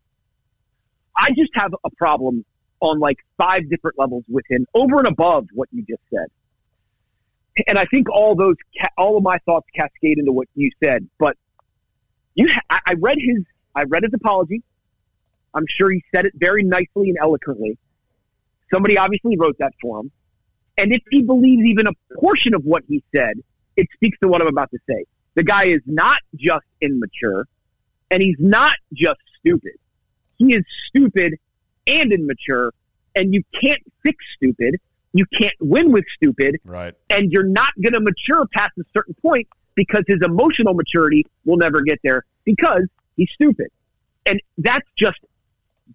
B: I just have a problem on like five different levels with him, over and above what you just said. And I think all those, all of my thoughts cascade into what you said. But you, I I read his, I read his apology. I'm sure he said it very nicely and eloquently. Somebody obviously wrote that for him. And if he believes even a portion of what he said, it speaks to what I'm about to say. The guy is not just immature, and he's not just stupid. He is stupid and immature, and you can't fix stupid. You can't win with stupid,
A: right.
B: and you're not going to mature past a certain point because his emotional maturity will never get there because he's stupid. And that's just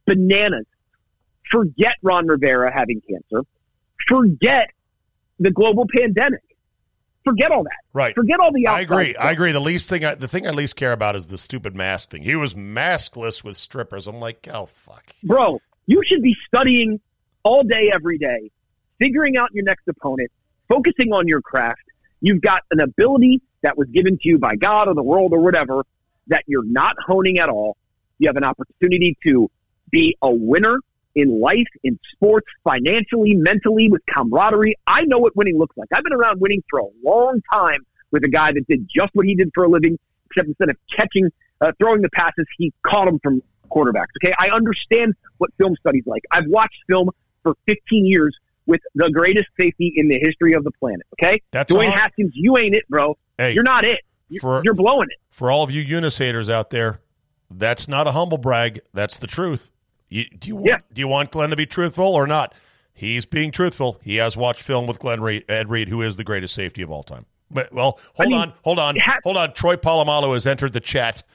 B: bananas. Forget Ron Rivera having cancer. Forget the global pandemic. Forget all that.
A: Right.
B: Forget all the
A: I agree.
B: stuff.
A: I agree. The least thing, I, the thing I least care about is the stupid mask thing. He was maskless with strippers. I'm like, oh fuck.
B: bro, you should be studying all day, every day, figuring out your next opponent, focusing on your craft. You've got an ability that was given to you by God or the world or whatever that you're not honing at all. You have an opportunity to be a winner in life, in sports, financially, mentally, with camaraderie. I know what winning looks like. I've been around winning for a long time with a guy that did just what he did for a living, except instead of catching, uh, throwing the passes, he caught them from quarterbacks. Okay, I understand what film studies like. I've watched film for 15 years with the greatest safety in the history of the planet. Okay,
A: That's
B: Dwayne
A: all-
B: Haskins, you ain't it, bro.
A: Hey,
B: You're not it. You're,
A: For-
B: you're blowing it.
A: for all of you Eunice haters out there, that's not a humble brag. That's the truth. You, do you want
B: Yeah.
A: do you want Glenn to be truthful or not? He's being truthful. He has watched film with Glenn Reed, Ed Reed, who is the greatest safety of all time. But well, hold
B: I mean,
A: on, hold on,
B: ha-
A: hold on. Troy Polamalu has entered the chat.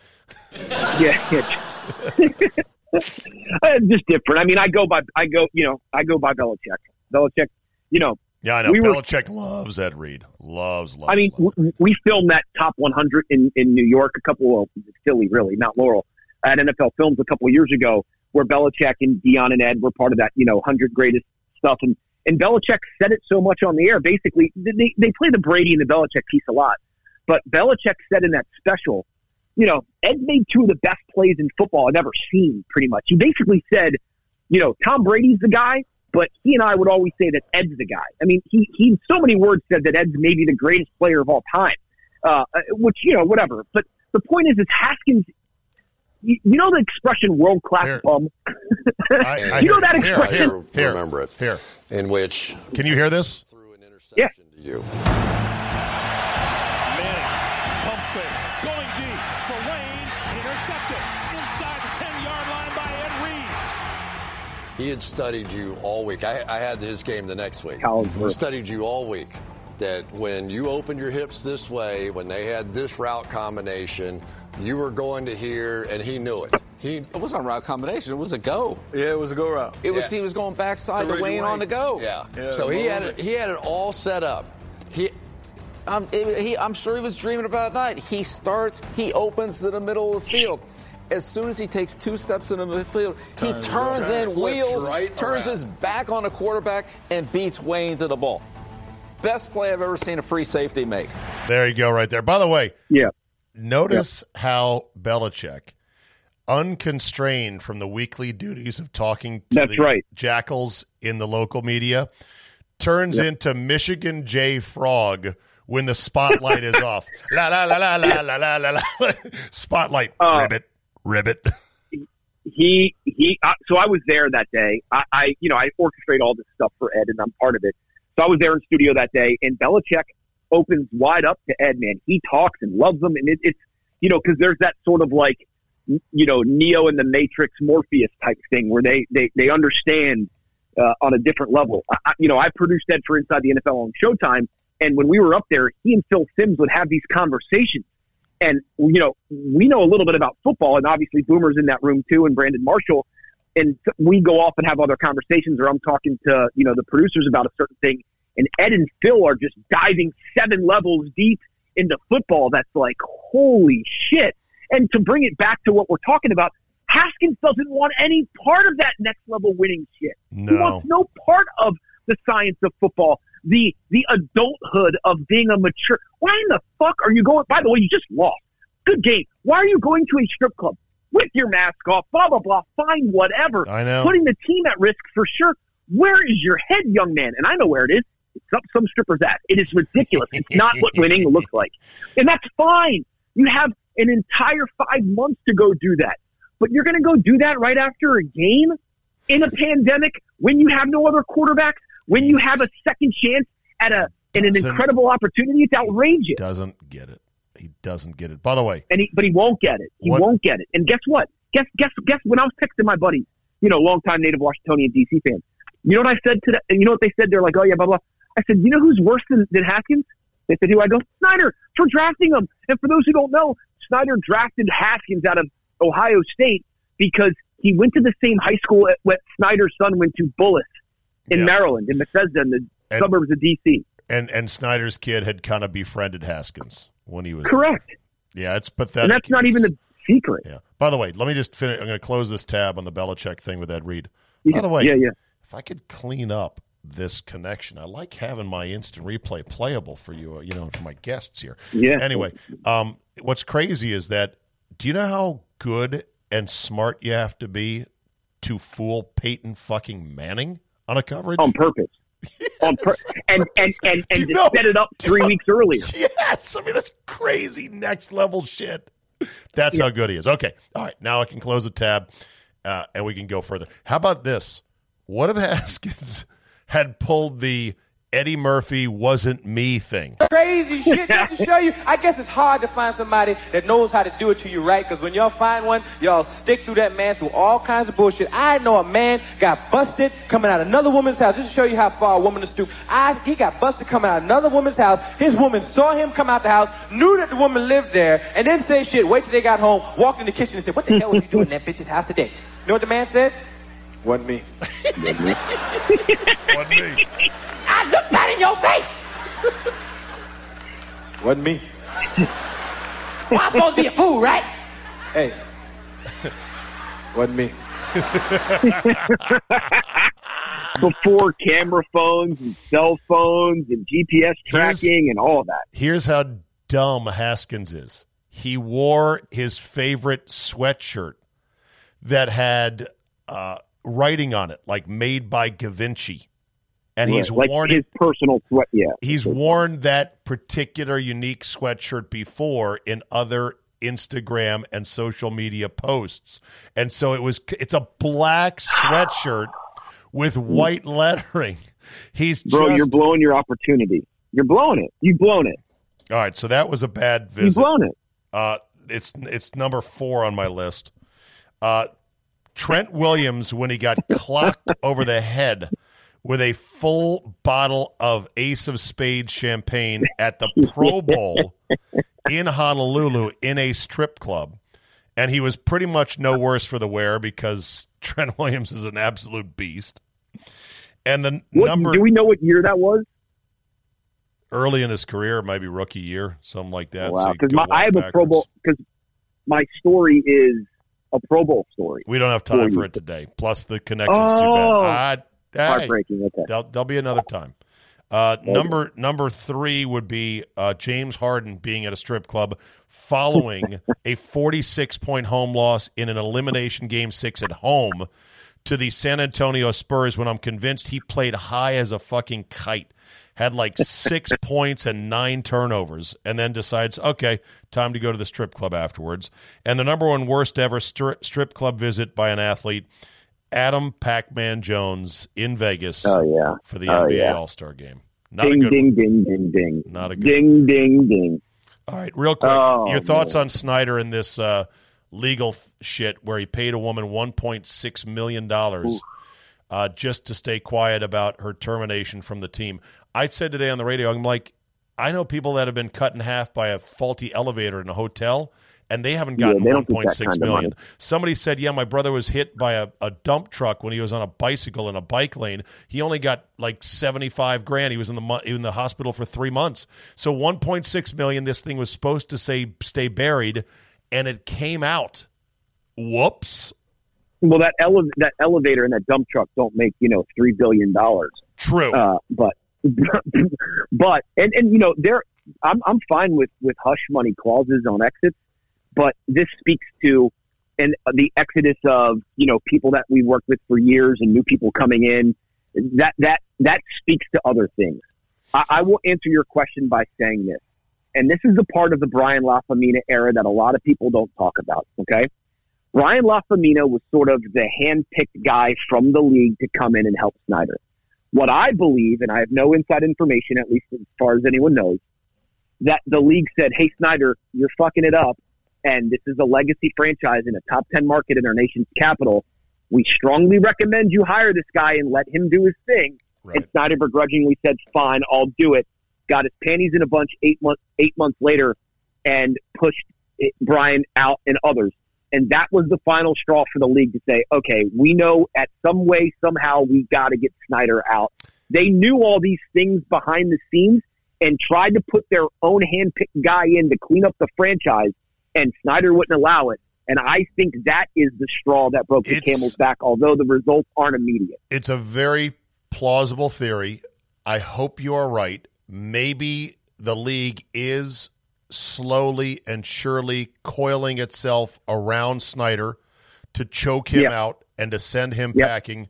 B: Yeah, yeah. Just different. I mean, I go by, I go, you know, I go by Belichick. Belichick, you know,
A: Yeah, I know.
B: We were-
A: Belichick loves Ed Reed. Loves, loves.
B: I mean,
A: loves.
B: we filmed that top 100 in, in New York a couple of Philly, really, not Laurel, at NFL Films a couple of years ago, where Belichick and Deion and Ed were part of that, you know, 100 greatest stuff. And, and Belichick said it so much on the air. Basically, they, they play the Brady and the Belichick piece a lot. But Belichick said in that special you know, Ed made two of the best plays in football I've ever seen. Pretty much, he basically said, you know, Tom Brady's the guy, but he and I would always say that Ed's the guy. I mean, he he in so many words said that Ed's maybe the greatest player of all time, uh, which you know, whatever. But the point is, is Haskins. You, you know the expression "world class
A: Here.
B: bum."
A: I, I
B: You know that expression?
A: Here, here,
F: remember it.
A: Here,
F: in which
A: can you hear this?
F: threw an interception
B: Yeah.
F: to you. He had studied you all week. I, I had his game the next week.
B: Collinsworth.
F: Studied you all week. That when you opened your hips this way, when they had this route combination, you were going to hear, and he knew it. He
G: It wasn't a route combination. It was a go.
H: Yeah, it was a go route.
G: It was
F: Yeah.
G: he was going backside
H: To
G: to Wayne on the go.
F: yeah.
H: Yeah,
F: so he had
H: moment.
F: it. He had it all set up. He
G: Um, it- he, I'm sure he was dreaming about it at night. He starts, he opens to the middle of the field as soon as he takes two steps into the field,
H: turns,
G: he
H: turns
G: in
F: turn,
G: wheels,
F: right
G: turns
F: around.
G: his back on the quarterback, and beats Wayne to the ball. Best play I've ever seen a free safety make.
A: There you go, right there. By the way,
B: yeah.
A: Notice yeah. how Belichick, unconstrained from the weekly duties of talking to
B: That's
A: the
B: right.
A: jackals in the local media, turns yeah. into Michigan J. Frog when the spotlight is off. La la la la la la la la. Spotlight
B: uh,
A: ribbit ribbit.
B: he he. Uh, so I was there that day. I, I you know I orchestrate all this stuff for Ed, and I'm part of it. So I was there in studio that day, and Belichick opens wide up to Ed. Man, he talks and loves him, and it, it's you know because there's that sort of like you know Neo and the Matrix Morpheus type thing where they they they understand uh, on a different level. I- you know, I produced Ed for Inside the NFL on Showtime, and when we were up there, he and Phil Simms would have these conversations. And you know, we know a little bit about football, and obviously Boomer's in that room too, and Brandon Marshall. And we go off and have other conversations, or I'm talking to you know the producers about a certain thing, and Ed and Phil are just diving seven levels deep into football. That's like holy shit. And to bring it back to what we're talking about, Haskins doesn't want any part of that next level winning shit. He wants no part of the science of football, the the adulthood of being a mature. Why in the fuck are you going? By the way, you just lost. Good game. Why are you going to a strip club with your mask off? Blah blah blah. Fine, whatever.
A: I know.
B: Putting the team at risk for sure. Where is your head, young man? And I know where it is. It's up some stripper's ass. It is ridiculous. It's not what winning looks like, and that's fine. You have an entire five months to go do that, but you're going to go do that right after a game in a pandemic when you have no other quarterbacks, when you have a second chance at a in an incredible opportunity. It's outrageous.
A: He doesn't get it. He doesn't get it. By the way,
B: and he, but he won't get it. He
A: What-
B: won't get it. And guess what? Guess guess guess when I was texting my buddies, you know, longtime native Washingtonian DC fans. You know what I said to them? You know what they said? They're like, oh yeah, blah blah. I said, you know who's worse than, than Haskins? They said, who? I go, Snyder for drafting him. And for those who don't know, Snyder drafted Haskins out of Ohio State because he went to the same high school at what Snyder's son went to, Bullis, in
A: Yeah.
B: Maryland, in Bethesda, in the
A: And-
B: suburbs of DC.
A: and and Snyder's kid had kind of befriended Haskins when he was
B: Correct.
A: Yeah, it's pathetic.
B: And that's not even the secret.
A: Yeah. By the way, let me just finish. I'm going to close this tab on the Belichick thing with Ed Reed. By the way,
B: yeah, yeah.
A: if I could clean up this connection, I like having my instant replay playable for you, uh, you know, for my guests here.
B: Yeah.
A: Anyway, um, what's crazy is that do you know how good and smart you have to be to fool Peyton fucking Manning on a coverage?
B: on purpose. On pur- and and and, and set it up three weeks earlier.
A: Yes, I mean that's crazy next level shit. That's how good he is. Okay, all right. Now I can close the tab, uh, and we can go further. How about this? What if Haskins had pulled the Eddie Murphy wasn't me thing?
I: crazy shit just to show you. I guess it's hard to find somebody that knows how to do it to you right. Because when y'all find one, y'all stick through that man through all kinds of bullshit. I know a man got busted coming out of another woman's house. Just to show you how far a woman is stoop. I, he got busted coming out of another woman's house. His woman saw him come out the house, knew that the woman lived there, and then say shit. Wait till they got home, walked in the kitchen and said, "What the hell was you doing in that bitch's house today?" You know what the man said? Wasn't me.
A: Wasn't me.
I: I looked that in your face. Wasn't me. well, I'm supposed to be a fool, right? Hey. Wasn't me.
B: Before camera phones and cell phones and GPS tracking and all of that.
A: Here's how dumb Haskins is. he wore his favorite sweatshirt that had uh, writing on it, like made by Da Vinci. And he's
B: like
A: worn
B: his personal sweat. Yeah,
A: He's worn that particular unique sweatshirt before in other Instagram and social media posts. And so it was it's a black sweatshirt with white lettering. He's
B: bro,
A: just,
B: you're blowing your opportunity. You're blowing it. You've blown it.
A: All right, so that was a bad
B: You've blown it.
A: Uh, it's it's number four on my list. Uh, Trent Williams when he got clocked over the head with a full bottle of Ace of Spades champagne at the Pro Bowl in Honolulu in a strip club, and he was pretty much no worse for the wear because Trent Williams is an absolute beast. And the
B: What,
A: number
B: do we know what year that was?
A: early in his career, maybe rookie year, something like that.
B: Oh,
A: wow,
B: because
A: go
B: I have a Pro. Bowl because my story is a Pro Bowl story.
A: We don't have time
B: for
A: for it today. Plus, the connection's
B: Oh.
A: too bad. Ah, hey,
B: Heartbreaking. Okay.
A: there'll, there'll be another time. Uh, number number three would be uh, James Harden being at a strip club following a 46 point home loss in an elimination game six at home to the San Antonio Spurs when I'm convinced he played high as a fucking kite. Had like six points and nine turnovers, and then decides, okay, time to go to the strip club afterwards. And the number one worst ever stri- strip club visit by an athlete, Adam Pac Man Jones in Vegas
B: Oh yeah.
A: for the
B: Oh,
A: NBA
B: yeah.
A: All Star game. Not a
B: Ding
A: good
B: ding
A: one.
B: ding ding ding.
A: Not a good
B: Ding ding ding.
A: All right, real quick,
B: Oh,
A: your thoughts
B: man.
A: on Snyder and this uh, legal f- shit where he paid a woman one point six million dollars uh, just to stay quiet about her termination from the team. I said today on the radio, I'm like, I know people that have been cut in half by a faulty elevator in a hotel. And they haven't
B: Yeah,
A: gotten
B: they
A: one
B: don't get
A: point
B: that
A: six
B: kind of
A: million.
B: money.
A: Somebody said, "Yeah, my brother was hit by a, a dump truck when he was on a bicycle in a bike lane. He only got like seventy five grand. He was in the in the hospital for three months. So one point six million. This thing was supposed to say stay buried, and it came out. Whoops.
B: Well, that ele- that elevator and that dump truck don't make you know three billion dollars.
A: True.
B: Uh, but but and and you know there I'm I'm fine with with hush money clauses on exits, but this speaks to and the exodus of you know people that we worked with for years and new people coming in. That that that speaks to other things. I, I will answer your question by saying this, and this is the part of the Brian Lafemina era that a lot of people don't talk about. Okay. Brian Lafemina was sort of the hand-picked guy from the league to come in and help Snyder. What I believe, and I have no inside information, at least as far as anyone knows, that the league said, "Hey Snyder, you're fucking it up, and this is a legacy franchise in a top ten market in our nation's capital. We strongly recommend you hire this guy and let him do his thing."
A: Right.
B: And Snyder begrudgingly said, "Fine, I'll do it." Got his panties in a bunch eight months eight months later, and pushed Brian out and others. And that was the final straw for the league to say, okay, we know at some way, somehow, we got to get Snyder out. They knew all these things behind the scenes and tried to put their own handpicked guy in to clean up the franchise, and Snyder wouldn't allow it. And I think that is the straw that broke the
A: It's-
B: camel's back, although the results aren't immediate.
A: It's a very plausible theory. I hope you are right. Maybe the league is slowly and surely coiling itself around Snyder to choke him
B: Yeah.
A: out and to send him
B: Yep.
A: packing.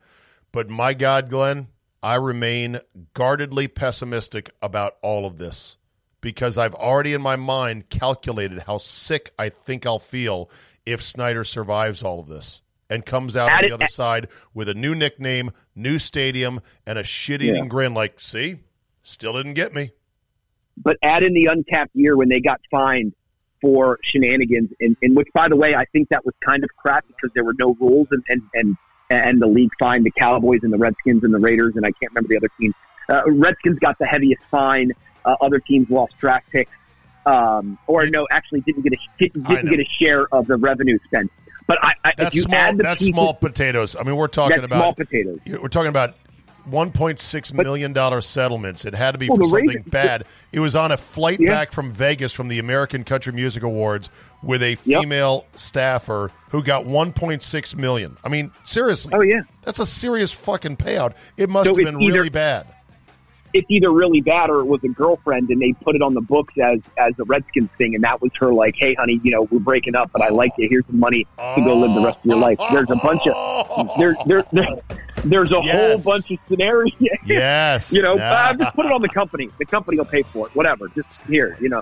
A: But my God, Glenn, I remain guardedly pessimistic about all of this because I've already in my mind calculated how sick I think I'll feel if Snyder survives all of this and comes out on the other side with a new nickname, new stadium, and a shit eating
B: Yeah.
A: grin like, see, still didn't get me.
B: But add in the uncapped year when they got fined for shenanigans, in, in which, by the way, I think that was kind of crap because there were no rules, and and and, and the league fined the Cowboys and the Redskins and the Raiders, and I can't remember the other teams. Uh, Redskins got the heaviest fine. Uh, other teams lost draft picks, um, or no, actually didn't get a didn't, didn't get a share of the revenue spent. But I, I, if
A: That's
B: you
A: small.
B: add the
A: That's
B: pieces,
A: small potatoes. I mean, we're talking
B: that's
A: about
B: small potatoes.
A: We're talking about one point six million dollar settlements. It had to be
B: Well,
A: for something bad. It was on a flight
B: Yeah.
A: back from Vegas from the American Country Music Awards with a female staffer who got one point six million. I mean, seriously.
B: Oh yeah.
A: That's a serious fucking payout. It must
B: So
A: have been
B: either-
A: really bad.
B: It's either really bad or it was a girlfriend and they put it on the books as as a Redskins thing and that was her like, hey honey, you know we're breaking up, but I like you. Here's some money to go live the rest of your life. There's a bunch of there there, there there's a
A: Yes.
B: whole bunch of scenarios.
A: Yes.
B: you know,
A: Nah.
B: uh, just put it on the company. The company will pay for it. Whatever. Just here, you know.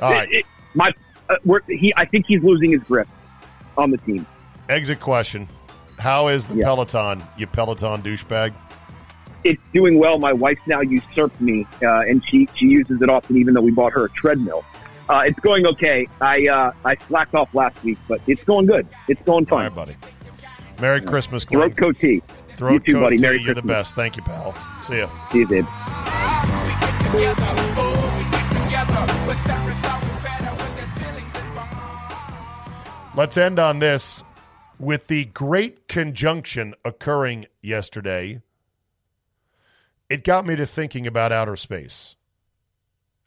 A: All right.
B: It- it- my uh, we're, he, I think he's losing his grip on the team.
A: Exit question. How is the
B: Yeah.
A: Peloton, you Peloton douchebag?
B: It's doing well. My wife now usurped me, uh, and she she uses it often, even though we bought her a treadmill. Uh, it's going okay. I uh, I slacked off last week, but it's going good. It's going fine.
A: right, buddy. Merry Christmas, Glenn.
B: Throat coat tea.
A: Throat
B: you too, buddy.
A: tea,
B: Merry
A: You're the best. Thank you, pal. See ya.
B: See you, babe.
A: Let's end on this with the great conjunction occurring yesterday. It got me to thinking about outer space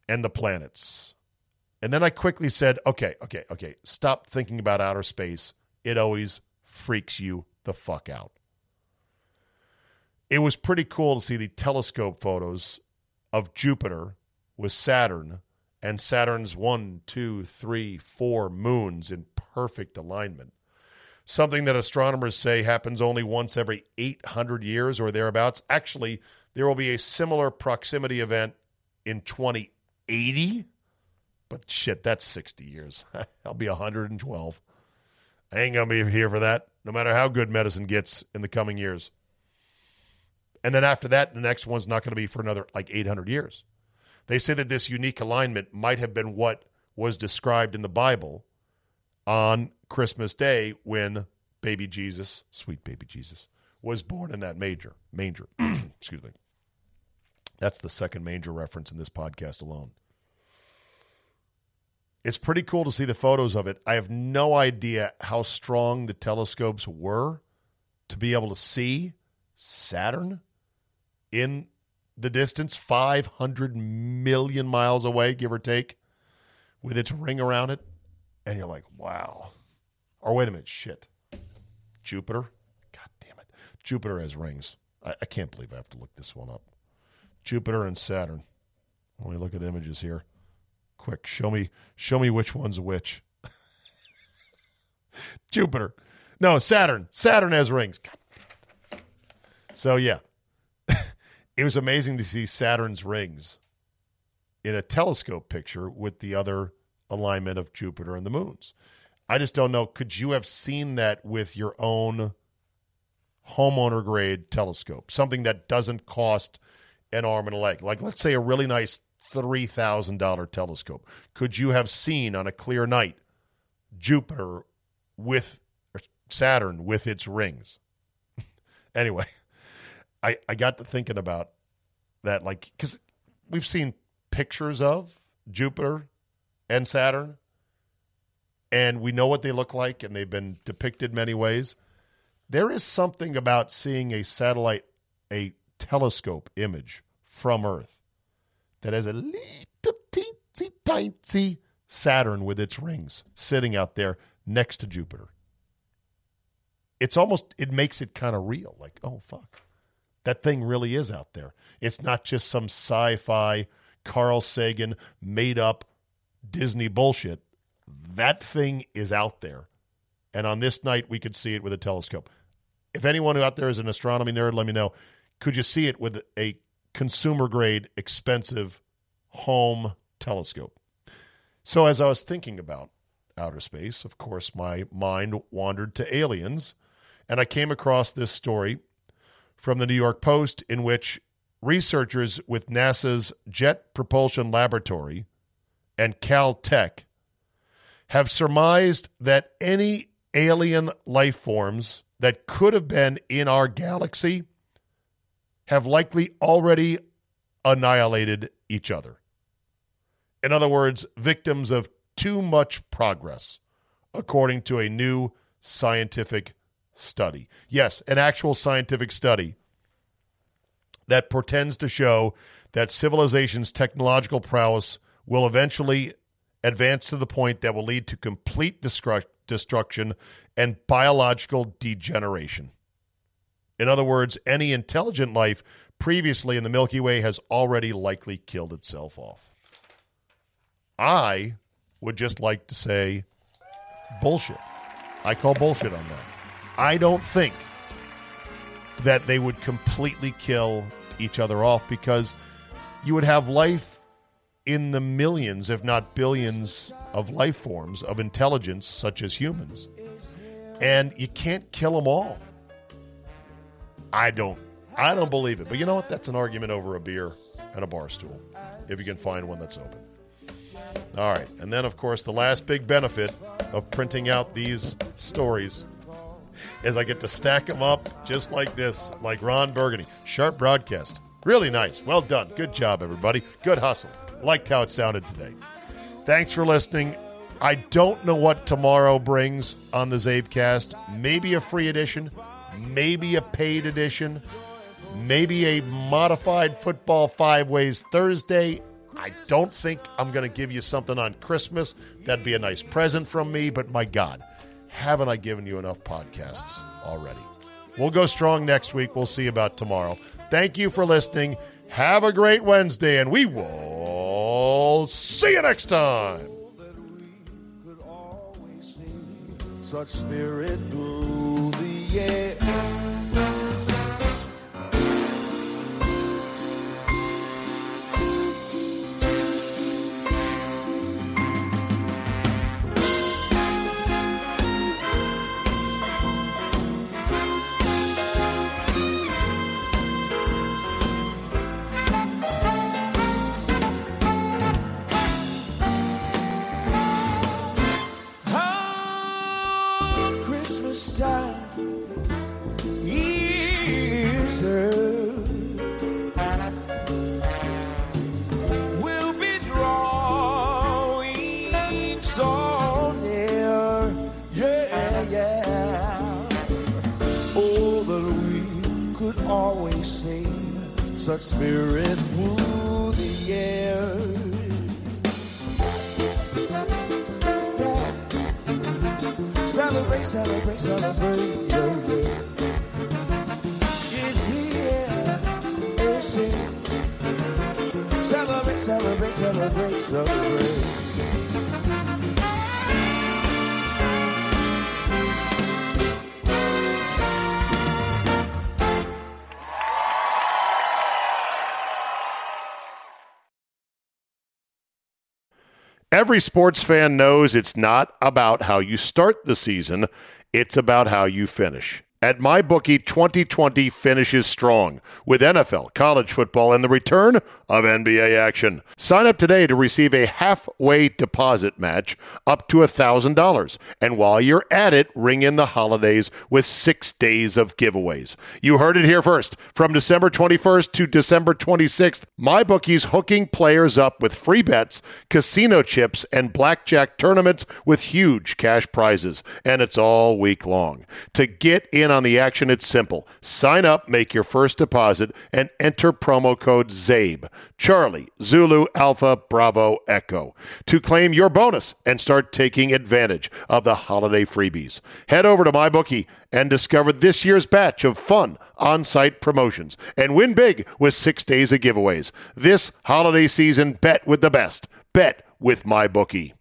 A: and the planets. And then I quickly said, okay, okay, okay, stop thinking about outer space. It always freaks you the fuck out. It was pretty cool to see the telescope photos of Jupiter with Saturn and Saturn's one, two, three, four moons in perfect alignment. Something that astronomers say happens only once every 800 years or thereabouts. Actually, there will be a similar proximity event in 2080. But shit, that's 60 years. I'll be 112. I ain't going to be here for that, no matter how good medicine gets in the coming years. And then after that, the next one's not going to be for another like 800 years. They say that this unique alignment might have been what was described in the Bible on Christmas Day when baby Jesus, sweet baby Jesus, was born in that major manger. Excuse me. That's the second major reference in this podcast alone. It's pretty cool to see the photos of it. I have no idea how strong the telescopes were to be able to see Saturn in the distance, 500 million miles away, give or take, with its ring around it. And you're like, wow. Or wait a minute, shit. Jupiter? God damn it. Jupiter has rings. I, I can't believe I have to look this one up. Jupiter and Saturn. Let me look at images here. Quick, show me show me which one's which. Jupiter. No, Saturn. Saturn has rings. God. So yeah. it was amazing to see Saturn's rings in a telescope picture with the other alignment of Jupiter and the moons. I just don't know. Could you have seen that with your own homeowner grade telescope? Something that doesn't cost an arm and a leg. Like, let's say a really nice $3,000 telescope. Could you have seen on a clear night Jupiter with Saturn with its rings? anyway, I, I got to thinking about that, like, because we've seen pictures of Jupiter and Saturn, and we know what they look like, and they've been depicted many ways. There is something about seeing a satellite, a telescope image from Earth that has a little teensy tiny Saturn with its rings sitting out there next to Jupiter. It's almost, it makes it kind of real. Like, oh, fuck. That thing really is out there. It's not just some sci fi, Carl Sagan made up Disney bullshit. That thing is out there. And on this night, we could see it with a telescope. If anyone out there is an astronomy nerd, let me know. Could you see it with a consumer grade, expensive home telescope? So, as I was thinking about outer space, of course, my mind wandered to aliens, and I came across this story from the New York Post in which researchers with NASA's Jet Propulsion Laboratory and Caltech have surmised that any alien life forms that could have been in our galaxy have likely already annihilated each other. In other words, victims of too much progress, according to a new scientific study. Yes, an actual scientific study that pretends to show that civilization's technological prowess will eventually advance to the point that will lead to complete destru- destruction and biological degeneration. In other words, any intelligent life previously in the Milky Way has already likely killed itself off. I would just like to say bullshit. I call bullshit on that. I don't think that they would completely kill each other off because you would have life in the millions, if not billions, of life forms of intelligence, such as humans. And you can't kill them all. I don't. I don't believe it. But you know what? That's an argument over a beer and a bar stool, if you can find one that's open. All right. And then, of course, the last big benefit of printing out these stories is I get to stack them up just like this, like Ron Burgundy. Sharp broadcast. Really nice. Well done. Good job, everybody. Good hustle. Liked how it sounded today. Thanks for listening. I don't know what tomorrow brings on the Czabecast. Maybe a free edition, maybe a paid edition, maybe a modified football five ways Thursday. I don't think I'm going to give you something on Christmas. That'd be a nice present from me, but my God, haven't I given you enough podcasts already? We'll go strong next week. We'll see about tomorrow. Thank you for listening. Have a great Wednesday, and we will see you next time.
H: Such spirit through the air. Christmas time is. We'll be drawing so near, yeah, yeah. Oh, that we could always sing such spirit through the air. Celebrate, celebrate, celebrate. Yeah. It's here, it's here. Celebrate, celebrate, celebrate, celebrate.
A: Every sports fan knows it's not about how you start the season, it's about how you finish. At MyBookie, 2020 finishes strong with NFL, college football, and the return of NBA action. Sign up today to receive a halfway deposit match up to $1,000. And while you're at it, ring in the holidays with six days of giveaways. You heard it here first. From December 21st to December 26th, MyBookie's hooking players up with free bets, casino chips, and blackjack tournaments with huge cash prizes. And it's all week long. To get in on the action, it's simple. Sign up, make your first deposit, and enter promo code CZABE, Charlie, Zulu, Alpha, Bravo, Echo, to claim your bonus and start taking advantage of the holiday freebies. Head over to MyBookie and discover this year's batch of fun on site promotions and win big with six days of giveaways. This holiday season, bet with the best. Bet with MyBookie.